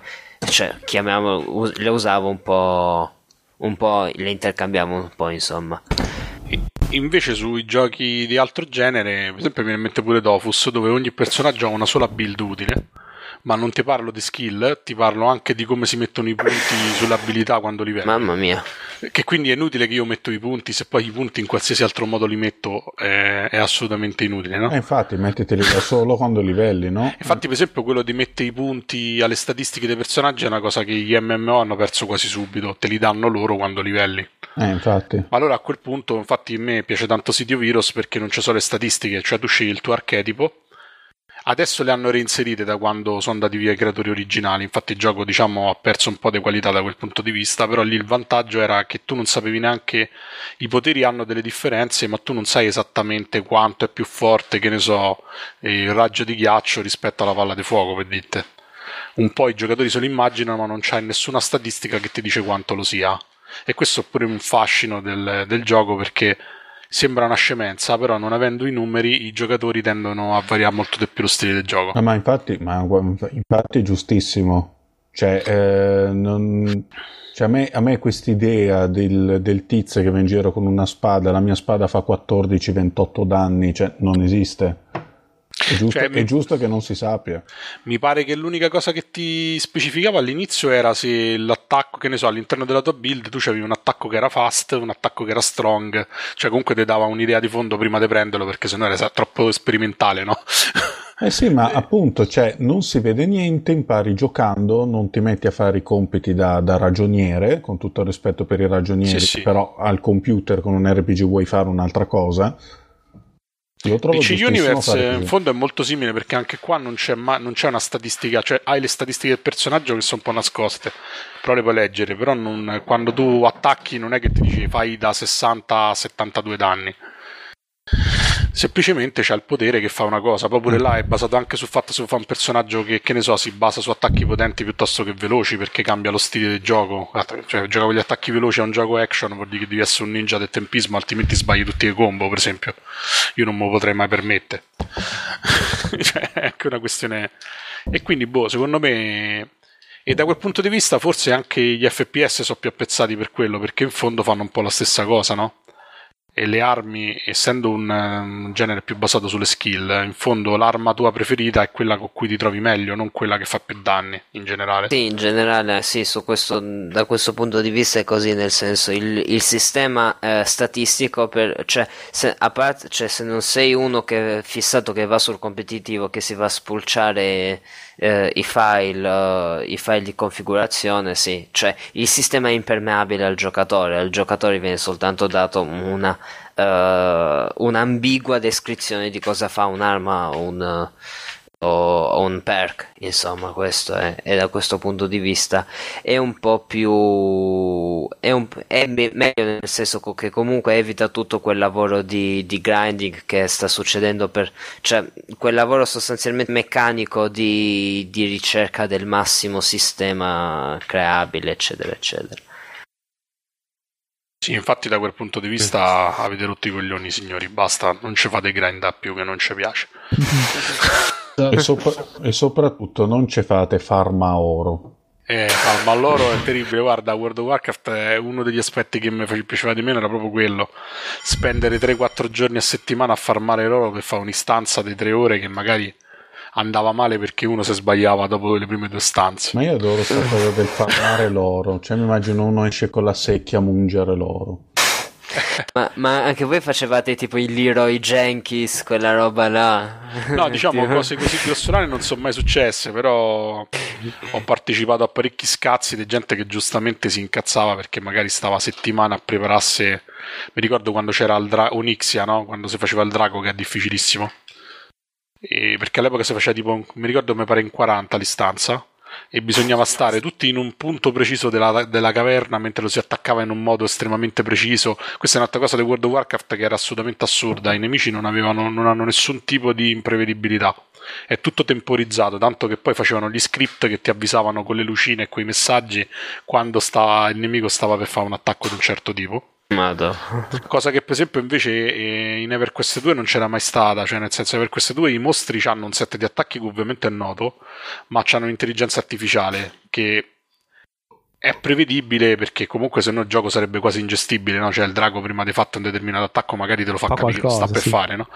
cioè, chiamiamo, le usavo un po', un po', le intercambiavo un po' insomma. Invece sui giochi di altro genere, per esempio mi viene in mente pure Dofus, dove ogni personaggio ha una sola build utile, ma non ti parlo di skill, ti parlo anche di come si mettono i punti sulle abilità quando li vedo. Mamma mia. Che quindi è inutile che io metto i punti, se poi i punti in qualsiasi altro modo li metto è, è assolutamente inutile, no? Eh, infatti, mettiteli da solo quando livelli, no? Infatti, per esempio, quello di mettere i punti alle statistiche dei personaggi è una cosa che gli MMO hanno perso quasi subito, te li danno loro quando livelli. Eh, infatti. Allora a quel punto, infatti, a me piace tanto Sitio Virus perché non ci sono le statistiche, cioè tu scegli il tuo archetipo. Adesso le hanno reinserite da quando sono andati via i creatori originali, infatti il gioco diciamo ha perso un po' di qualità da quel punto di vista, però lì il vantaggio era che tu non sapevi neanche i poteri hanno delle differenze, ma tu non sai esattamente quanto è più forte, che ne so, il raggio di ghiaccio rispetto alla palla di fuoco, per dite. Un po' i giocatori se lo immaginano, ma non c'è nessuna statistica che ti dice quanto lo sia. E questo è pure un fascino del, del gioco perché sembra una scemenza, però non avendo i numeri i giocatori tendono a variare molto di più lo stile del gioco. Ma, ma infatti, ma, infatti è giustissimo. Cioè, eh, non, cioè a me, a me quest'idea del, del, tizio che va in giro con una spada, la mia spada fa 14-28 danni, cioè non esiste. È giusto, cioè, è giusto, che non si sappia. Mi pare che l'unica cosa che ti specificava all'inizio era se l'attacco, che ne so, all'interno della tua build tu avevi un attacco che era fast, un attacco che era strong, cioè comunque ti dava un'idea di fondo prima di prenderlo perché sennò era troppo sperimentale, no? (laughs) Eh sì, ma appunto, cioè, non si vede niente, impari giocando, non ti metti a fare i compiti da, da ragioniere, con tutto il rispetto per i ragionieri, sì, sì. però al computer con un RPG vuoi fare un'altra cosa DC Universe in fondo è molto simile perché anche qua non c'è, ma- non c'è, una statistica, cioè hai le statistiche del personaggio che sono un po' nascoste, però le puoi leggere, però non, quando tu attacchi non è che ti dici fai da 60 a 72 danni semplicemente c'ha il potere che fa una cosa. Poi pure là è basato anche sul fatto se fa un personaggio che, che ne so, si basa su attacchi potenti piuttosto che veloci perché cambia lo stile del gioco. Cioè, giocare con gli attacchi veloci a un gioco action vuol dire che devi essere un ninja del tempismo, altrimenti sbagli tutti i combo, per esempio. Io non me lo potrei mai permettere. (laughs) cioè, è anche una questione. E quindi, boh, secondo me. E da quel punto di vista, forse anche gli FPS sono più apprezzati per quello, perché in fondo fanno un po' la stessa cosa, no? E le armi, essendo un, un, genere più basato sulle skill, in fondo l'arma tua preferita è quella con cui ti trovi meglio, non quella che fa più danni in generale. Sì, in generale, sì, questo, da questo punto di vista è così, nel senso il, il sistema eh, statistico, per, cioè, se, a parte, cioè, se non sei uno che è fissato che va sul competitivo, che si va a spulciare eh, i, file, uh, i file di configurazione, sì, cioè il sistema è impermeabile al giocatore, al giocatore viene soltanto dato una, uh, un'ambigua descrizione di cosa fa un'arma o un, o un perk, insomma, questo è, e da questo punto di vista è un po' più è, un, è meglio nel senso che comunque evita tutto quel lavoro di, di grinding che sta succedendo per cioè quel lavoro sostanzialmente meccanico di, di ricerca del massimo sistema creabile, eccetera, eccetera. Sì, infatti da quel punto di vista avete rotto i coglioni, signori, basta, non ci fate grind a più che non ci piace. (laughs) e, sopra- e, soprattutto non ci fate farma oro. Eh, ma, ma loro è terribile, guarda, World of Warcraft è uno degli aspetti che mi piaceva di meno, era proprio quello, spendere 3-4 giorni a settimana a farmare loro per fare un'istanza di 3 ore che magari andava male perché uno si sbagliava dopo le prime due stanze. Ma io adoro questa (laughs) cosa del farmare l'oro, cioè mi immagino uno esce con la secchia a mungere l'oro. ma, ma, anche voi facevate tipo il Leroy Jenkins, quella roba là? No, (laughs) diciamo cose così grossolane non sono mai successe, però ho partecipato a parecchi scazzi di gente che giustamente si incazzava perché magari stava settimana a prepararsi. Mi ricordo quando c'era il dra- Onyxia, no? Quando si faceva il drago, che è difficilissimo. E perché all'epoca si faceva tipo, mi ricordo, mi pare in 40 l'istanza e bisognava stare tutti in un punto preciso della, della, caverna mentre lo si attaccava in un modo estremamente preciso. Questa è un'altra cosa di World of Warcraft che era assolutamente assurda. I nemici non, avevano, non hanno nessun tipo di imprevedibilità. È tutto temporizzato, tanto che poi facevano gli script che ti avvisavano con le lucine e quei messaggi quando stava, il nemico stava per fare un attacco di un certo tipo. (laughs) Cosa che per esempio invece eh, in EverQuest 2 non c'era mai stata, cioè nel senso EverQuest 2 i mostri hanno un set di attacchi che ovviamente è noto, ma hanno un'intelligenza artificiale che è prevedibile perché comunque se no il gioco sarebbe quasi ingestibile, no? Cioè il drago prima di fatto un determinato attacco magari te lo fa, fa capire qualcosa, sta per sì. fare, no?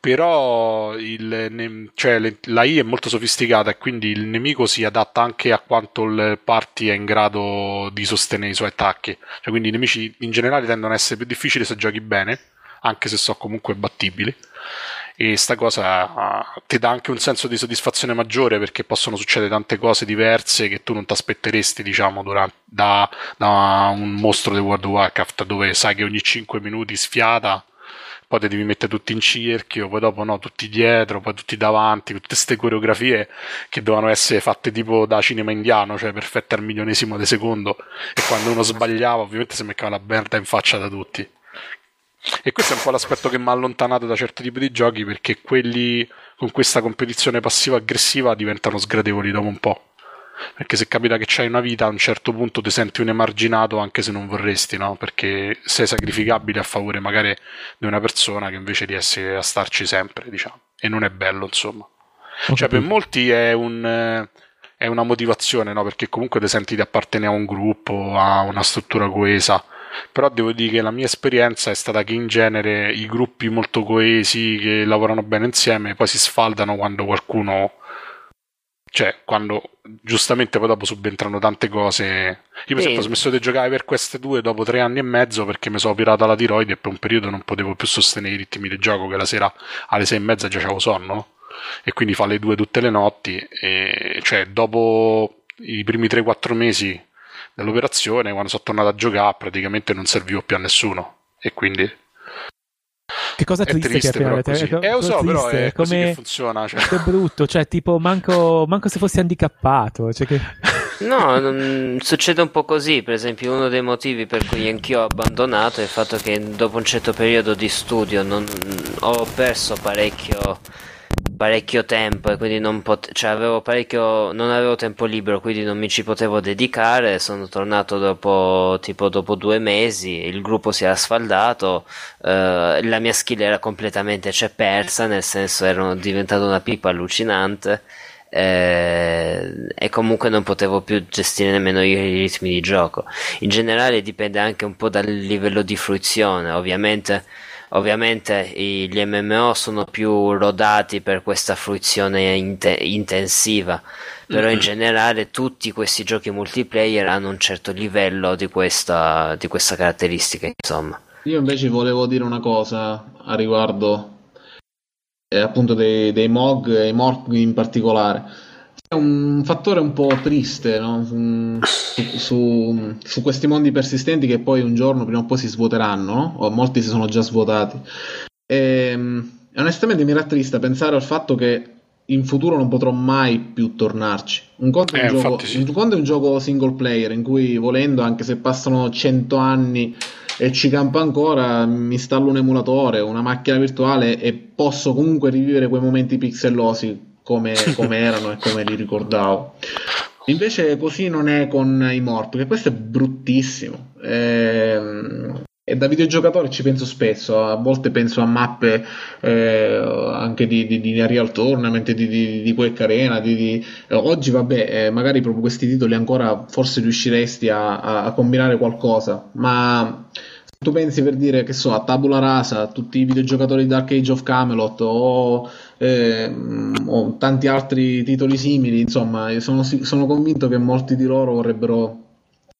Però il, cioè, la I è molto sofisticata e quindi il nemico si adatta anche a quanto il party è in grado di sostenere i suoi attacchi. Cioè, quindi i nemici in generale tendono ad essere più difficili se giochi bene, anche se sono comunque battibili e sta cosa uh, ti dà anche un senso di soddisfazione maggiore perché possono succedere tante cose diverse che tu non ti aspetteresti diciamo durante, da, da, un mostro di World of Warcraft dove sai che ogni 5 minuti sfiata poi ti devi mettere tutti in cerchio, poi dopo no, tutti dietro, poi tutti davanti, tutte queste coreografie che dovevano essere fatte tipo da cinema indiano, cioè perfette al milionesimo di secondo, e quando uno sbagliava ovviamente si metteva la merda in faccia da tutti. E questo è un po' l'aspetto che mi ha allontanato da certi tipi di giochi perché quelli con questa competizione passiva-aggressiva diventano sgradevoli dopo un po'. Perché se capita che c'hai una vita, a un certo punto ti senti un emarginato anche se non vorresti, no? Perché sei sacrificabile a favore magari di una persona che invece riesce a starci sempre, diciamo. E non è bello, insomma. Okay. Cioè, per molti è un è una motivazione, no? Perché comunque ti senti di appartenere a un gruppo, a una struttura coesa però devo dire che la mia esperienza è stata che in genere i gruppi molto coesi che lavorano bene insieme poi si sfaldano quando qualcuno cioè quando giustamente poi dopo subentrano tante cose. Io per esempio ho smesso di giocare per queste due dopo tre anni e mezzo perché mi sono pirata la tiroide e per un periodo non potevo più sostenere i ritmi del gioco che la sera alle sei e mezza già avevo sonno e quindi fa le due tutte le notti e cioè dopo i primi 3-4 mesi dell'operazione, quando sono tornato a giocare praticamente non servivo più a nessuno e quindi che cosa è triste, triste che però così. Eh, lo so, però è come... che funziona. Cioè. È brutto, cioè tipo manco, manco se fossi handicappato. Cioè che... No, non, succede un po' così. Per esempio, uno dei motivi per cui anch'io ho abbandonato è il fatto che dopo un certo periodo di studio non, ho perso parecchio parecchio tempo e quindi non, pot- cioè avevo parecchio non avevo tempo libero quindi non mi ci potevo dedicare. Sono tornato dopo tipo dopo due mesi il gruppo si era sfaldato eh, la mia skill era completamente cioè, persa nel senso ero diventato una pipa allucinante eh, e comunque non potevo più gestire nemmeno i ritmi di gioco. In generale dipende anche un po' dal livello di fruizione ovviamente Ovviamente gli MMO sono più rodati per questa fruizione inte- intensiva, però mm-hmm. in generale tutti questi giochi multiplayer hanno un certo livello di questa, di questa caratteristica, insomma. Io invece volevo dire una cosa a riguardo eh, appunto dei, dei MOG e i MORG in particolare è un fattore un po' triste no? su, su, su, questi mondi persistenti che poi un giorno prima o poi si svuoteranno, no? o molti si sono già svuotati. E, ehm, e onestamente mi rattrista pensare al fatto che in futuro non potrò mai più tornarci. Un conto, è, eh, un gioco, sì. un conto è un gioco single player in cui volendo, anche se passano 100 anni e ci campa ancora, mi installo un emulatore, una macchina virtuale e posso comunque rivivere quei momenti pixellosi come, come erano e come li ricordavo. Invece così non è con i morti, perché questo è bruttissimo. Eh, E da videogiocatore ci penso spesso, a volte penso a mappe eh, anche di, di, di Real Tournament, di, di, di Quake Arena. Di, di... Oggi, vabbè, eh, magari proprio questi titoli ancora forse riusciresti a, a, a combinare qualcosa, ma tu pensi per dire che so, a Tabula Rasa, a tutti i videogiocatori di Dark Age of Camelot o, eh, o tanti altri titoli simili, insomma, sono, sono convinto che molti di loro vorrebbero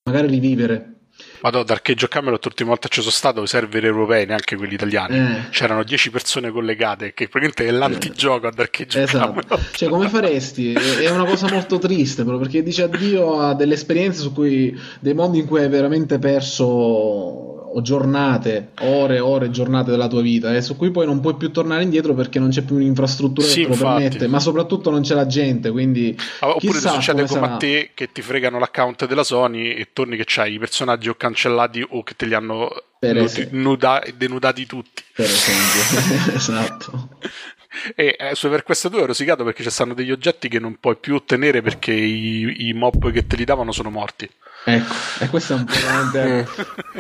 magari rivivere Vado da Archeggio Camelot l'ultima volta ci sono stato i server europei, neanche quelli italiani. Eh. C'erano 10 persone collegate, che praticamente è l'antigioco ad Archeggio esatto. Camelot. Cioè, come faresti? (laughs) È una cosa molto triste, però, perché dice addio a delle esperienze su cui, dei mondi in cui hai veramente perso o giornate, ore e ore, giornate della tua vita, eh, su cui poi non puoi più tornare indietro perché non c'è più un'infrastruttura sì, che te lo permette, ma soprattutto non c'è la gente, quindi ah, oppure succede come sarà. a te che ti fregano l'account della Sony e torni che c'hai i personaggi o cancellati o che te li hanno nuda- denudati tutti. Per esempio, (laughs) esatto. E eh, per questo tu ero rosicato perché ci stanno degli oggetti che non puoi più ottenere perché i, i mob che te li davano sono morti. Ecco, e questo è un (laughs) po' veramente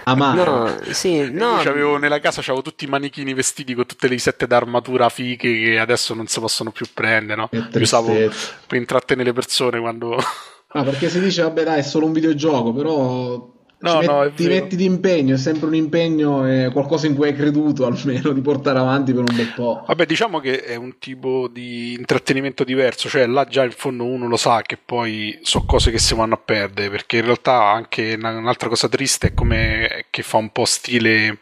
amaro. No, sì, no. Io nella casa c'avevo tutti i manichini vestiti con tutte le sette d'armatura fiche che adesso non si possono più prendere, no? Io usavo per intrattenere le persone quando... Ah, perché si dice, vabbè dai, è solo un videogioco, però No, no, ti metti d'impegno, è sempre un impegno, è qualcosa in cui hai creduto almeno di portare avanti per un bel po'. Vabbè, diciamo che è un tipo di intrattenimento diverso, cioè là già in fondo uno lo sa che poi sono cose che si vanno a perdere, perché in realtà anche un'altra cosa triste è come che fa un po' stile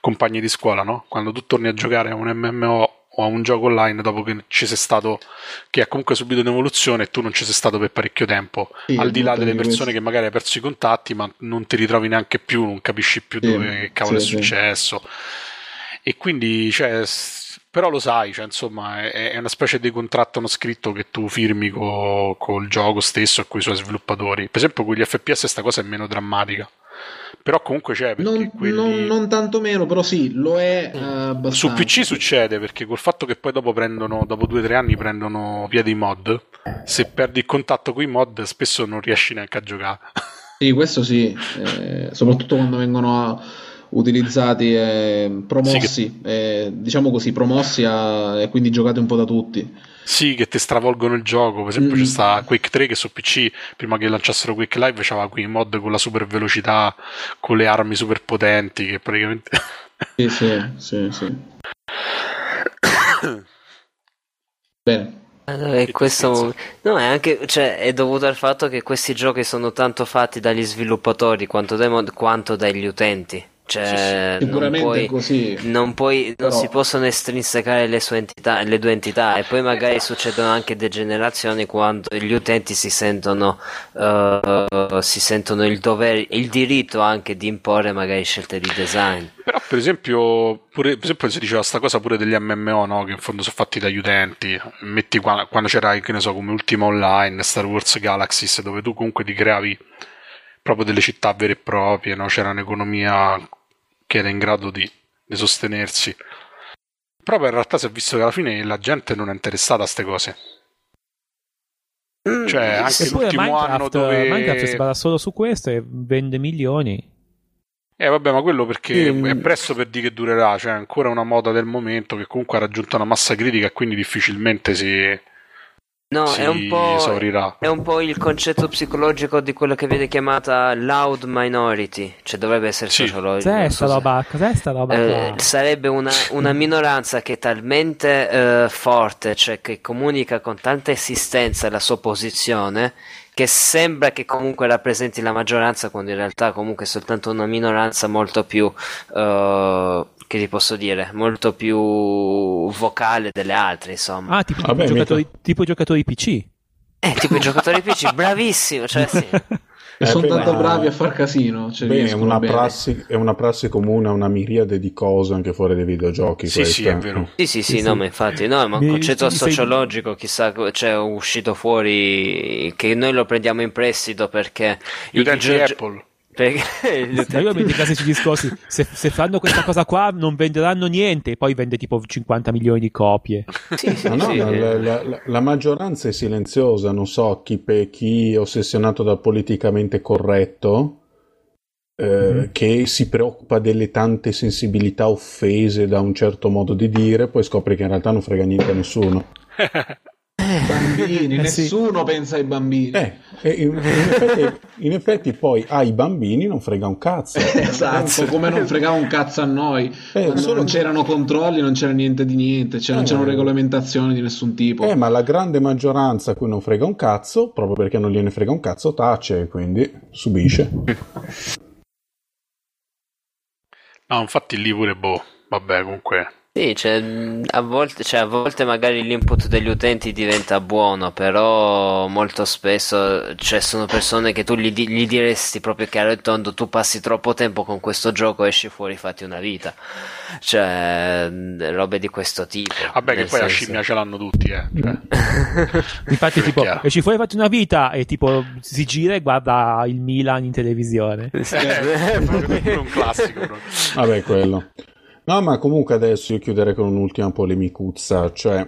compagni di scuola, no? Quando tu torni a giocare a un MMO o a un gioco online dopo che ci sei stato che ha comunque subito un'evoluzione e tu non ci sei stato per parecchio tempo. Sì, al di là delle persone questo. che magari hai perso i contatti ma non ti ritrovi neanche più non capisci più sì, dove che cavolo sì, è successo. E quindi cioè, però lo sai cioè, insomma è, è, una specie di contratto non scritto che tu firmi con il gioco stesso e con i suoi sviluppatori. Per esempio con gli FPS questa cosa è meno drammatica però comunque c'è. Non, quelli... non, non, tanto meno, però sì, lo è uh, Su PC succede perché col fatto che poi dopo prendono, dopo due o tre anni prendono piede i mod, se perdi il contatto con i mod spesso non riesci neanche a giocare. (laughs) Sì, questo sì, eh, soprattutto quando vengono utilizzati e promossi, sì, che... eh, diciamo così, promossi a, e quindi giocati un po' da tutti. Sì, che ti stravolgono il gioco. Per esempio, mm. c'è sta Quake 3 che su PC, prima che lanciassero Quake Live, c'aveva quei mod con la super velocità, con le armi super potenti. Che praticamente. sì, sì, sì, sì. Bene. Allora, e questo no, è anche cioè, è dovuto al fatto che questi giochi sono tanto fatti dagli sviluppatori quanto, dai mod, quanto dagli utenti. Cioè, sì, sicuramente non puoi, così. Non, puoi, Però... non si possono estrinsecare le, sue entità, le due entità e poi magari succedono anche degenerazioni quando gli utenti si sentono, uh, si sentono il dovere, il diritto anche di imporre magari scelte di design. Però per esempio, pure, per esempio si diceva questa cosa pure degli MMO, no? che in fondo sono fatti dagli utenti. Metti quando, quando c'era, che ne so, come Ultima Online, Star Wars Galaxies, dove tu comunque ti creavi proprio delle città vere e proprie, no? c'era un'economia che era in grado di, di sostenersi. Però in realtà si è visto che alla fine la gente non è interessata a queste cose. Mm, cioè, anche l'ultimo Minecraft, anno dove... Minecraft si basa solo su questo e vende milioni. Eh vabbè, ma quello perché mm. è presto per dire che durerà, cioè è ancora una moda del momento che comunque ha raggiunto una massa critica e quindi difficilmente si No, è un, è un, po', il concetto psicologico di quello che viene chiamata loud minority, cioè dovrebbe essere sì. sociologico. Cos'è sta roba? Cos'è sta roba? Eh, sarebbe una, una, minoranza che è talmente eh, forte, cioè che comunica con tanta esistenza la sua posizione, che sembra che comunque rappresenti la maggioranza, quando in realtà comunque è soltanto una minoranza molto più... Uh, che ti posso dire, molto più vocale delle altre, insomma. Ah, tipo, Vabbè, giocatori, tipo giocatori PC. Eh, tipo i giocatori PC, bravissimo, cioè sì. (laughs) E eh, sono tanto bravi a far casino. Cioè beh, è, una prassi, è una, prassi, comune a una miriade di cose anche fuori dai videogiochi. Sì, questa. sì, è vero. Sì, sì, sì, sì no, ma infatti, no, ma un concetto sociologico, chissà, cioè, è uscito fuori che noi lo prendiamo in prestito perché... Gli utenti Apple. Perché ma io i classici discorsi se, se, fanno questa cosa qua non venderanno niente e poi vende tipo 50 milioni di copie sì, sì, no, sì. La, la, la, la, maggioranza è silenziosa non so chi, chi è ossessionato dal politicamente corretto eh, che si preoccupa delle tante sensibilità offese da un certo modo di dire, poi scopri che in realtà non frega niente a nessuno. (laughs) bambini, Eh, sì. nessuno pensa ai bambini. Eh, e in, in effetti, in effetti poi ai bambini non frega un cazzo. (laughs) Esatto, come non fregava un cazzo a noi. Eh, Quando solo- non c'erano controlli, non c'era niente di niente, cioè non Eh. c'erano regolamentazioni di nessun tipo. Eh, ma la grande maggioranza a cui non frega un cazzo, proprio perché non gliene frega un cazzo, tace, quindi subisce. No, infatti lì pure boh. Vabbè, comunque. Sì, cioè, a volte, cioè, a volte magari l'input degli utenti diventa buono, però molto spesso cioè, sono persone che tu gli, gli diresti proprio chiaro e tondo, tu passi troppo tempo con questo gioco, esci fuori, fatti una vita. Cioè, robe di questo tipo. Vabbè, che poi la senso- scimmia ce l'hanno tutti, eh. Cioè, (laughs) Infatti, È tipo, esci fuori fatti una vita e tipo si gira e guarda il Milan in televisione. (laughs) (laughs) è proprio un classico. proprio. Vabbè, quello. No, ma comunque adesso io chiuderei con un'ultima polemicuzza, cioè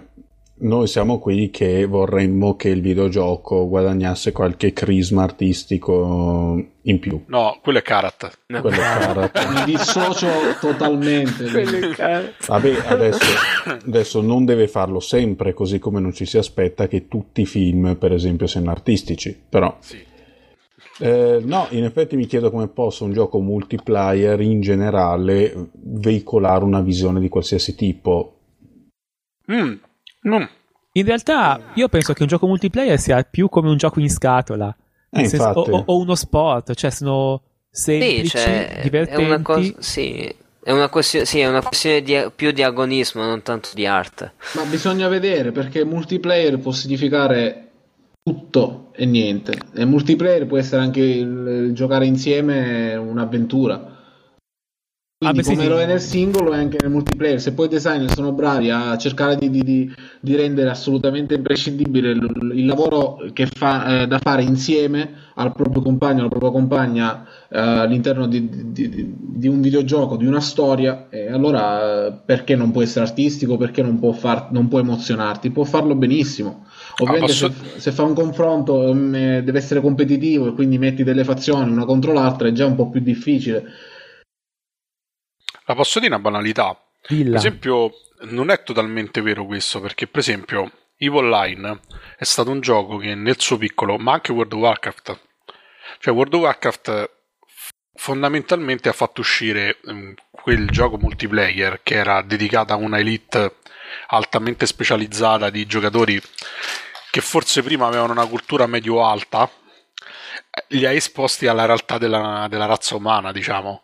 noi siamo qui che vorremmo che il videogioco guadagnasse qualche crisma artistico in più. No, quello è Karat. No. Quello è chiaro. (laughs) Mi dissocio totalmente. Vabbè, adesso, adesso non deve farlo sempre, così come non ci si aspetta che tutti i film, per esempio, siano artistici. Però, Sì. Eh, no, in effetti mi chiedo come possa un gioco multiplayer in generale veicolare una visione di qualsiasi tipo. Mm, mm. In realtà, io penso che un gioco multiplayer sia più come un gioco in scatola. Eh, senso- o, o- uno sport, cioè sono Sì, semplici, cioè, è divertenti. una cosa, sì, è una questione, sì, è una questione di, più di agonismo, non tanto di arte. Ma bisogna vedere perché multiplayer può significare tutto e niente. E multiplayer può essere anche il, giocare insieme un'avventura. Quindi Ah, beh, sì, come sì. lo è nel singolo è anche nel multiplayer. Se poi i designer sono bravi a cercare di, di- di- di rendere assolutamente imprescindibile il, il lavoro che fa, eh, da fare insieme al proprio compagno, alla propria compagna eh, all'interno di, di- di- un videogioco, di una storia, e allora eh, perché non può essere artistico? Perché non può, far- non può emozionarti? Può farlo benissimo. Ovviamente posso- se, se fa un confronto mm, eh, deve essere competitivo e quindi metti delle fazioni una contro l'altra è già un po' più difficile. La posso dire una banalità? Per Dilla. esempio, non è totalmente vero questo, perché per esempio EVE Online è stato un gioco che nel suo piccolo, ma anche World of Warcraft, cioè World of Warcraft fondamentalmente ha fatto uscire ehm, quel gioco multiplayer che era dedicato a una elite altamente specializzata di giocatori che forse prima avevano una cultura medio-alta, eh, li ha esposti alla realtà della, della razza umana, diciamo.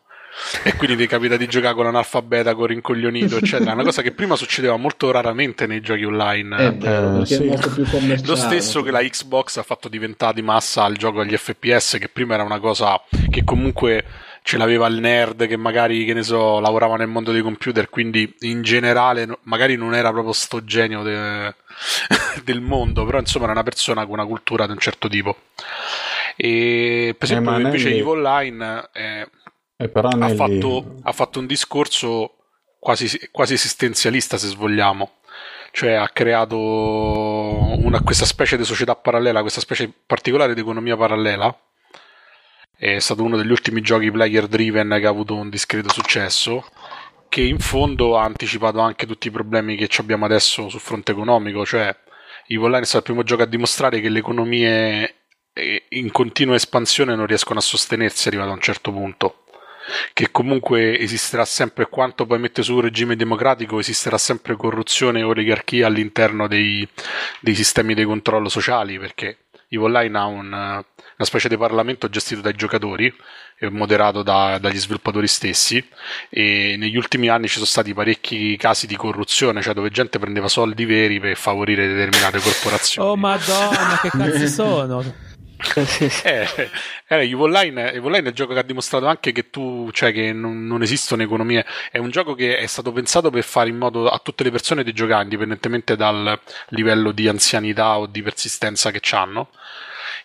E quindi ti capita di giocare con l'analfabeta, con rincoglionito, eccetera. Una cosa che prima succedeva molto raramente nei giochi online. È vero, Eh, perché sì. è molto più commerciale. Lo stesso che la Xbox ha fatto diventare di massa il gioco agli FPS, che prima era una cosa che comunque ce l'aveva il nerd che magari, che ne so, lavorava nel mondo dei computer, quindi in generale magari non era proprio sto genio de- (laughs) del mondo, però insomma era una persona con una cultura di un certo tipo. E per esempio ma invece EVE Online eh, Eh, però ha, fatto, ha fatto un discorso quasi, quasi esistenzialista, se vogliamo. Cioè ha creato una, questa specie di società parallela, questa specie particolare di economia parallela. È stato uno degli ultimi giochi player driven che ha avuto un discreto successo. Che in fondo ha anticipato anche tutti i problemi che ci abbiamo adesso sul fronte economico. Cioè, EVE Online è stato il primo gioco a dimostrare che le economie eh, in continua espansione non riescono a sostenersi arrivato a un certo punto che comunque esisterà sempre quanto poi mette su un regime democratico esisterà sempre corruzione e oligarchia all'interno dei, dei sistemi di controllo sociali perché EVE Online ha un, una specie di parlamento gestito dai giocatori e moderato da- dagli sviluppatori stessi e negli ultimi anni ci sono stati parecchi casi di corruzione cioè dove gente prendeva soldi veri per favorire determinate corporazioni Oh madonna, che cazzo (laughs) sono? (laughs) eh, eh, EVE Online è un gioco che ha dimostrato anche che tu, cioè che non, non esistono economie. È un gioco che è stato pensato per fare in modo a tutte le persone di giocare, indipendentemente dal livello di anzianità o di persistenza che hanno.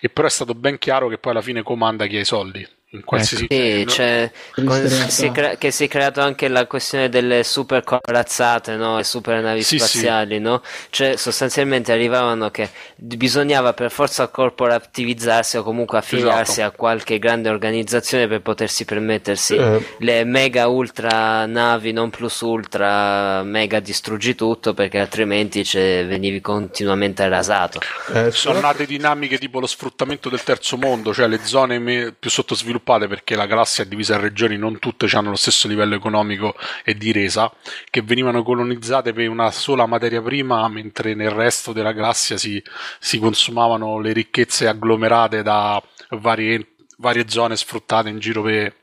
E però è stato ben chiaro che poi alla fine comanda chi ha i soldi. In qualsiasi Sì, c'è, Triste con- si è crea- che si è creato anche la questione delle super corazzate, no? Le super navi Sì, sì. spaziali, no? Cioè, sostanzialmente arrivavano che bisognava per forza corporativizzarsi o comunque affiliarsi Esatto. a qualche grande organizzazione per potersi permettersi Eh, le mega ultra navi non plus ultra mega distruggi tutto perché altrimenti cioè, venivi continuamente rasato. eh, Sono nate dinamiche tipo lo sfruttamento del terzo mondo, cioè le zone me- più sottosviluppate perché la galassia è divisa in regioni, non tutte hanno lo stesso livello economico e di resa, che venivano colonizzate per una sola materia prima, mentre nel resto della galassia si, si consumavano le ricchezze agglomerate da varie, varie zone sfruttate in giro per,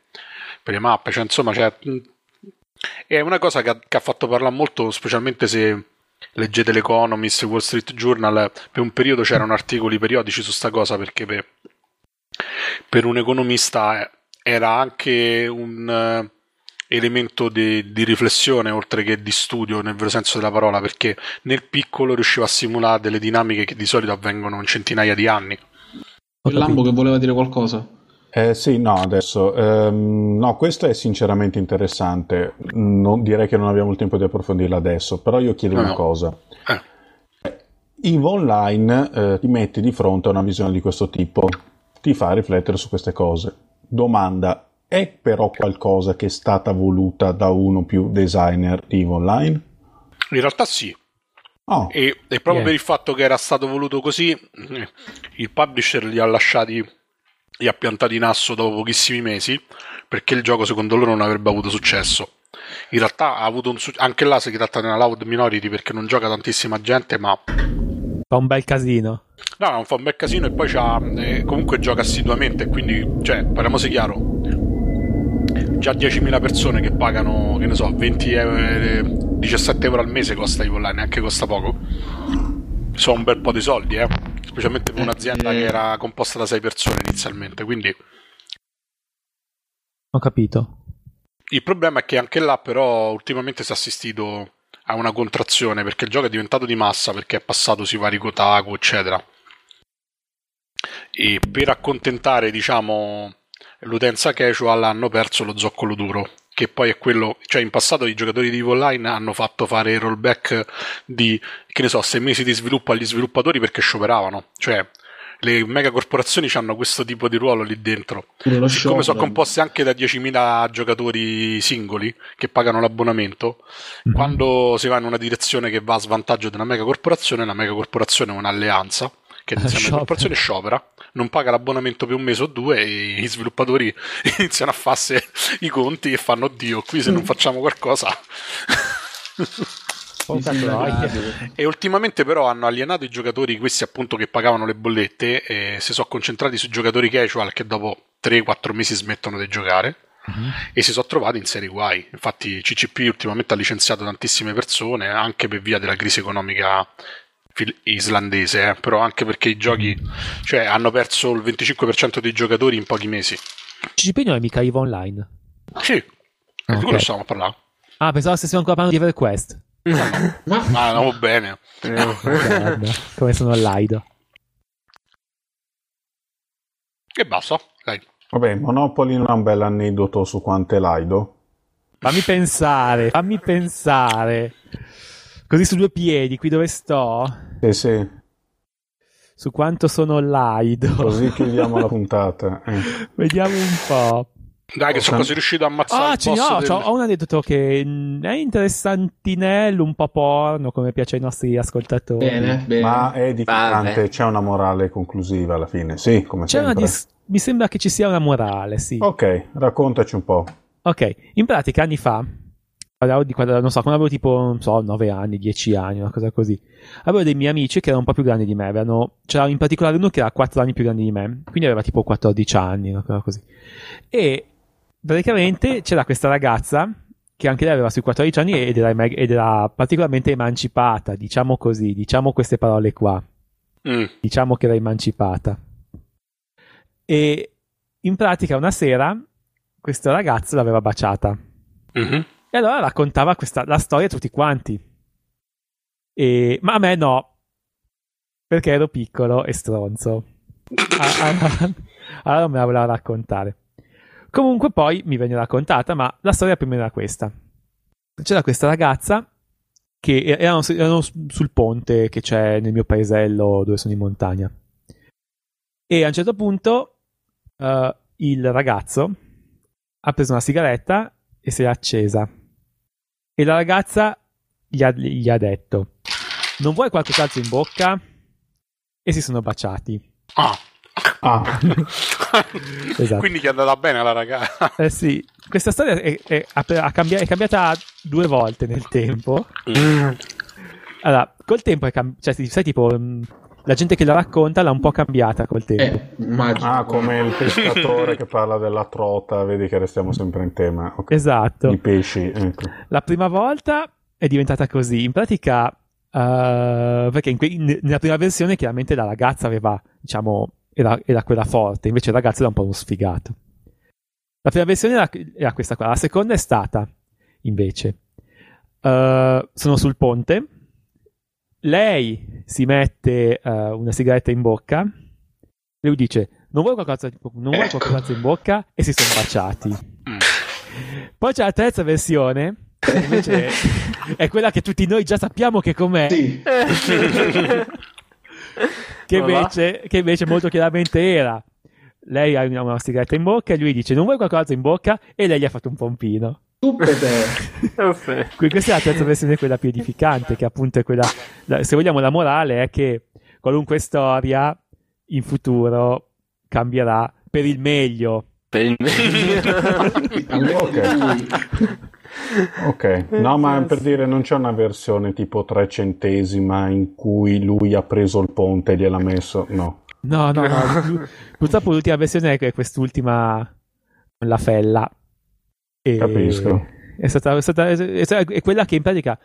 per le mappe. Cioè, insomma, cioè, è una cosa che ha, che ha fatto parlare molto, specialmente se leggete l'Economist, Wall Street Journal, per un periodo c'erano articoli periodici su sta cosa perché per, per un economista era anche un eh, elemento di, di riflessione oltre che di studio nel vero senso della parola perché nel piccolo riusciva a simulare delle dinamiche che di solito avvengono in centinaia di anni. Il Lambo che voleva dire qualcosa. Eh, sì, no, adesso. ehm, no, questo è sinceramente interessante. Non, direi che non abbiamo il tempo di approfondirlo adesso, però io chiedo No, una no. cosa. Eh. EVE Online eh, ti metti di fronte a una visione di questo tipo, ti fa riflettere su queste cose. Domanda, è però qualcosa che è stata voluta da uno o più designer di EVE Online? In realtà sì, Oh, E, e proprio Yeah. per il fatto che era stato voluto così, eh, il publisher li ha lasciati, li ha piantati in asso dopo pochissimi mesi, perché il gioco secondo loro non avrebbe avuto successo. In realtà ha avuto un su- anche là si tratta di una loud minority perché non gioca tantissima gente, ma Fa un bel casino. no, non fa un bel casino e poi c'ha, eh, comunque gioca assiduamente, quindi, cioè, parliamoci chiaro, già 10.000 persone che pagano, che ne so, 20 euro, 17 euro al mese costa i online, neanche costa poco. Sono un bel po' di soldi, eh. Specialmente per un'azienda Eh. che era composta da 6 persone inizialmente. Quindi Ho capito. il problema è che anche là, però, ultimamente si è assistito a una contrazione perché il gioco è diventato di massa perché è passato sui vari Kotaku, eccetera. E per accontentare, diciamo, l'utenza casual hanno perso lo zoccolo duro. Che poi è quello, cioè in passato i giocatori di EVE Online hanno fatto fare rollback di, che ne so, sei mesi di sviluppo agli sviluppatori perché scioperavano. Cioè, le megacorporazioni hanno questo tipo di ruolo lì dentro. Siccome sono composte anche da 10.000 giocatori singoli che pagano l'abbonamento, Mhm. quando si va in una direzione che va a svantaggio di una megacorporazione, la megacorporazione è un'alleanza che insieme Sciopera. alle corporazioni sciopera, non paga l'abbonamento per un mese o due e i sviluppatori (laughs) iniziano a farsi i conti e fanno Dio, qui se non facciamo qualcosa... (laughs) E ultimamente però hanno alienato i giocatori, questi appunto che pagavano le bollette, e si sono concentrati sui giocatori casual che dopo 3-4 mesi smettono di giocare Mhm. e si sono trovati in seri guai. Infatti CCP ultimamente ha licenziato tantissime persone anche per via della crisi economica islandese, eh, però anche perché i giochi cioè, hanno perso il 25% dei giocatori in pochi mesi. CCP non è mica EVE Online. Sì, di Ok. quello stavamo a parlare. Ah, pensavo stessimo ancora parlando di EverQuest. Ma Ma andiamo bene. Guarda, come sono laido. E basta, dai. vabbè, Monopoly non ha un bel aneddoto su quanto è laido. Fammi pensare, fammi pensare. Così su due piedi, qui dove sto, Eh sì, su quanto sono laido. così chiudiamo la (laughs) puntata. eh. Vediamo un po'. Dai, che sono San- quasi riuscito a ammazzare Ah, boss no, del- c'ho- ho un aneddoto che mm, è interessantinello, un po' porno, come piace ai nostri ascoltatori. bene, bene. Ma è edificante, c'è una morale conclusiva alla fine, sì, come C'è una sempre. dis- mi sembra che ci sia una morale, sì. Ok, raccontaci un po'. Ok, in pratica anni fa, parlavo di quando, non so, quando avevo tipo, non so, 9 anni, 10 anni, una cosa così. Avevo dei miei amici che erano un po' più grandi di me, avevano, c'era in particolare uno che era 4 anni più grande di me, quindi aveva tipo 14 anni, una cosa così. E praticamente c'era questa ragazza che anche lei aveva sui 14 anni ed era, ed era particolarmente emancipata, diciamo così, diciamo queste parole qua Mm. diciamo che era emancipata. E in pratica una sera questo ragazzo l'aveva baciata. Mhm. E allora raccontava questa, la storia a tutti quanti. E- ma a me no, perché ero piccolo e stronzo. Allora, (laughs) allora me la voleva raccontare. Comunque poi mi venne raccontata, ma la storia prima era questa. C'era questa ragazza che erano, erano sul ponte che c'è nel mio paesello dove sono in montagna. E a un certo punto uh, il ragazzo ha preso una sigaretta e si è accesa. E la ragazza gli ha, gli ha detto: Non vuoi qualcos'altro in bocca? E si sono baciati. Ah. Ah, (laughs) esatto. Quindi gli è andata bene alla ragazza. Eh sì, questa storia è, è, è, cambi- è cambiata due volte nel tempo. Mm. Allora, col tempo è cambiata, cioè, sai, tipo, mm, la gente che la racconta l'ha un po' cambiata col tempo. Eh, ah, come il pescatore che parla della trota, vedi che restiamo sempre in tema. Okay. Esatto. I pesci, ecco. La prima volta è diventata così. In pratica, uh, perché in que- in, nella prima versione chiaramente la ragazza aveva, diciamo, era, era, quella forte, invece il ragazzo era un po' uno sfigato. La prima versione era, era questa qua, la seconda è stata, invece, uh, sono sul ponte, lei si mette uh, una sigaretta in bocca, lui dice non vuoi qualcosa, non vuoi ecco. qualcosa in bocca e si sono baciati. Poi c'è la terza versione, che invece (laughs) è quella che tutti noi già sappiamo che com'è. Sì. (laughs) (laughs) che, invece, che invece molto chiaramente era lei ha una, una sigaretta in bocca e lui dice non vuoi qualcosa in bocca? E lei gli ha fatto un pompino Tuppete. (laughs) Quindi questa è la terza versione quella più edificante che appunto è quella la- se vogliamo la morale è che qualunque storia in futuro cambierà per il meglio Per il meglio. (laughs) Ok. Ok, no, ma per dire non c'è una versione tipo trecentesima in cui lui ha preso il ponte e gliel'ha messo, no. no no no purtroppo l'ultima versione è quest'ultima la fella e Capisco. è stata, è stata- è stata- è quella che in pratica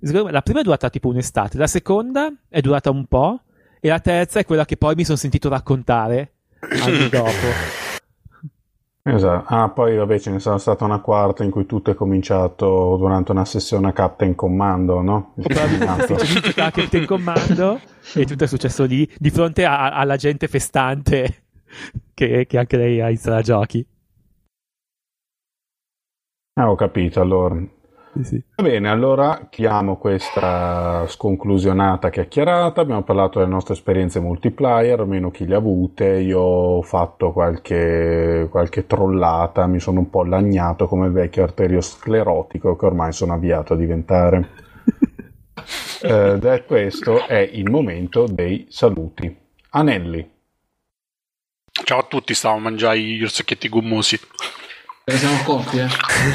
la prima è durata tipo un'estate la seconda è durata un po' e la terza è quella che poi mi sono sentito raccontare anni dopo (laughs) Esatto. Ah, poi vabbè ce ne sarà stata una quarta in cui tutto è cominciato durante una sessione a Captain Commando, no? Il filmato. C'è la Captain Commando e tutto è successo lì di fronte a- alla gente festante che, che anche lei ha iniziato a giochi. Ah, ho capito, allora. Sì, sì. Va bene, allora chiamo questa sconclusionata chiacchierata. Abbiamo parlato delle nostre esperienze multiplayer, almeno chi le ha avute. Io ho fatto qualche, qualche trollata, mi sono un po' lagnato come il vecchio arteriosclerotico che ormai sono avviato a diventare. (laughs) Eh, questo, è il momento dei saluti. Anelli. Ciao a tutti, stavo a mangiare gli orsacchetti gommosi. Siamo accorti, eh?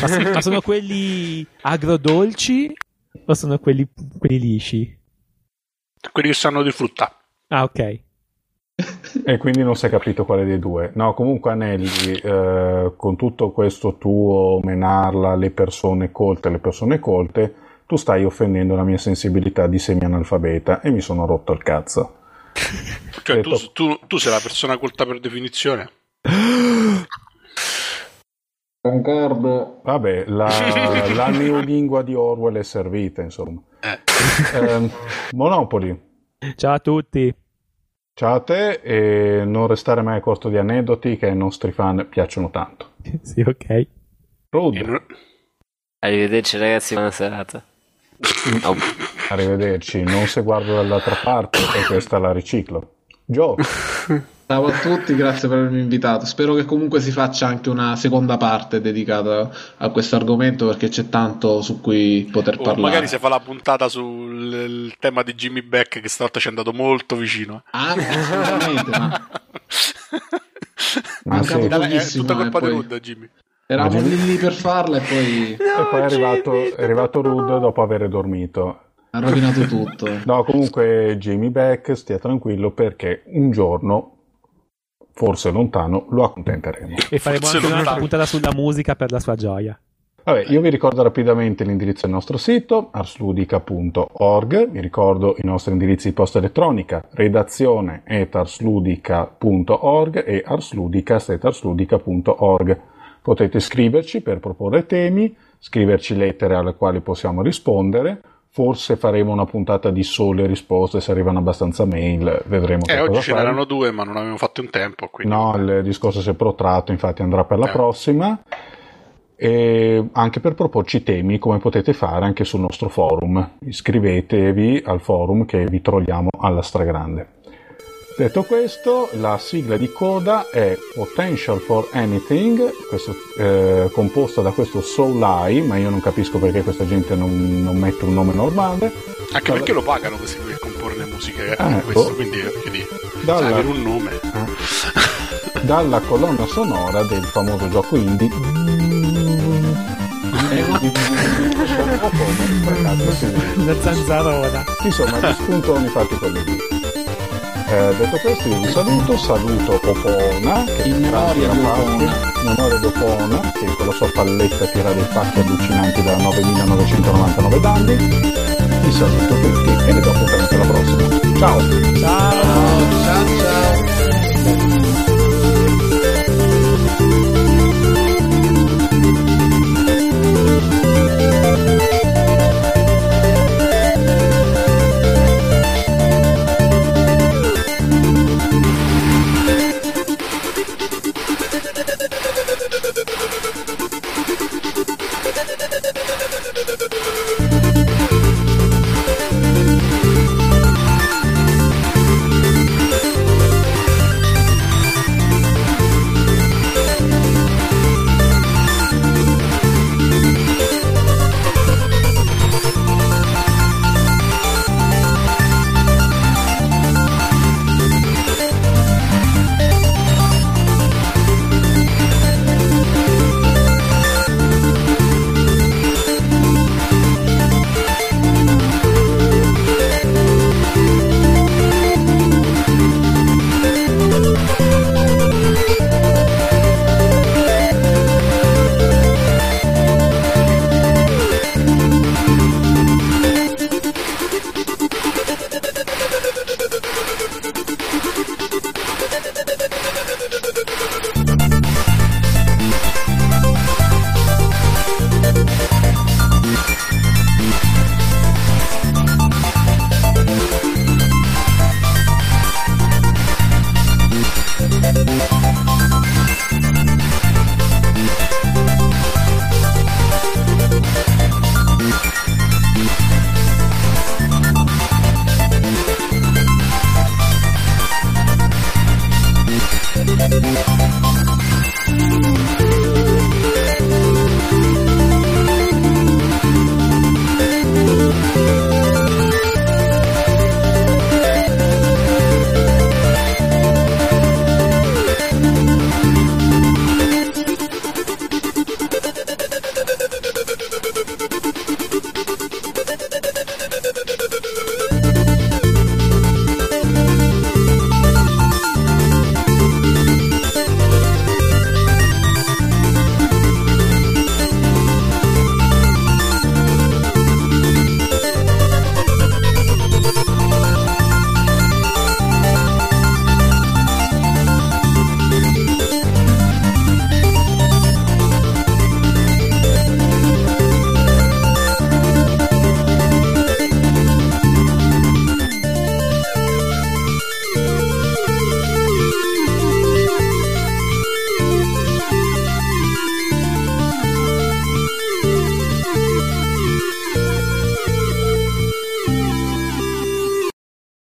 Ma, sì, ma sono quelli agrodolci o sono quelli, quelli lisci? Quelli che sanno di frutta. Ah, ok. E quindi non si è capito quale dei due. No, comunque Anelli, eh, con tutto questo tuo menarla alle persone colte, le persone colte, tu stai offendendo la mia sensibilità di semi-analfabeta e mi sono rotto il cazzo. Cioè, tu, tu- tu sei la persona colta per definizione. (laughs) Concordo. Vabbè, la, (laughs) la neolingua di Orwell è servita, insomma. Eh. Ehm, Monopoli, Ciao a tutti. ciao a te e non restare mai a corto di aneddoti che ai nostri fan piacciono tanto. (laughs) sì, ok. Rud, E non- Arrivederci ragazzi, buona serata. (laughs) Oh, arrivederci. Non se guardo dall'altra parte e questa la riciclo. Joe, Ciao a tutti, grazie per avermi invitato. Spero che comunque si faccia anche una seconda parte dedicata a questo argomento perché c'è tanto su cui poter o parlare. Oh, magari si fa la puntata sul il tema di Jimmy Beck che stavolta ci è andato molto vicino. Ah, assolutamente, ma (laughs) Ma Mancato sì. È tutta colpa e di poi- Wood, Jimmy. eravamo lì lì per farla e poi E poi è arrivato, è arrivato Rud dopo aver dormito. ha rovinato tutto. No, comunque Jamie Beck stia tranquillo perché un giorno, forse lontano, lo accontenteremo. E faremo Forse anche non un'altra puntata sulla musica per la sua gioia. Vabbè, io vi ricordo rapidamente l'indirizzo del nostro sito, arsludica.org, vi ricordo i nostri indirizzi di posta elettronica, redazione at arsludica.org e arsludica.org. Potete scriverci per proporre temi, scriverci lettere alle quali possiamo rispondere, Forse faremo una puntata di sole risposte se arrivano abbastanza mail, vedremo. Eh, oggi ce fare. n'erano due, ma non avevamo fatto in tempo. Quindi... No, il discorso si è protratto, infatti andrà per la Eh. prossima. E anche per proporci temi, come potete fare anche sul nostro forum. Iscrivetevi al forum che vi trolliamo alla stragrande. Detto questo, la sigla di coda è Potential for Anything, questo, eh, composta da questo Soul Eye, ma io non capisco perché questa gente non, non mette un nome normale. Anche perché lo pagano questi qui per comporre le musiche. Ah, eh, questo, ecco. quindi, quindi Dalla- sai, avere un nome. Eh. (laughs) dalla colonna sonora del famoso gioco indie. (laughs) Una zanzarona. Insomma, gli spuntoni fatti con le dita. Eh, detto questo, io vi saluto, saluto Opona, che In memoria di pacchi, Opona. in memoria di Opona, che con la sua palletta tira dei pacchi allucinanti da 9999 danni. Vi saluto tutti e vi do appuntamento alla prossima. Ciao! Ciao. Ciao ciao.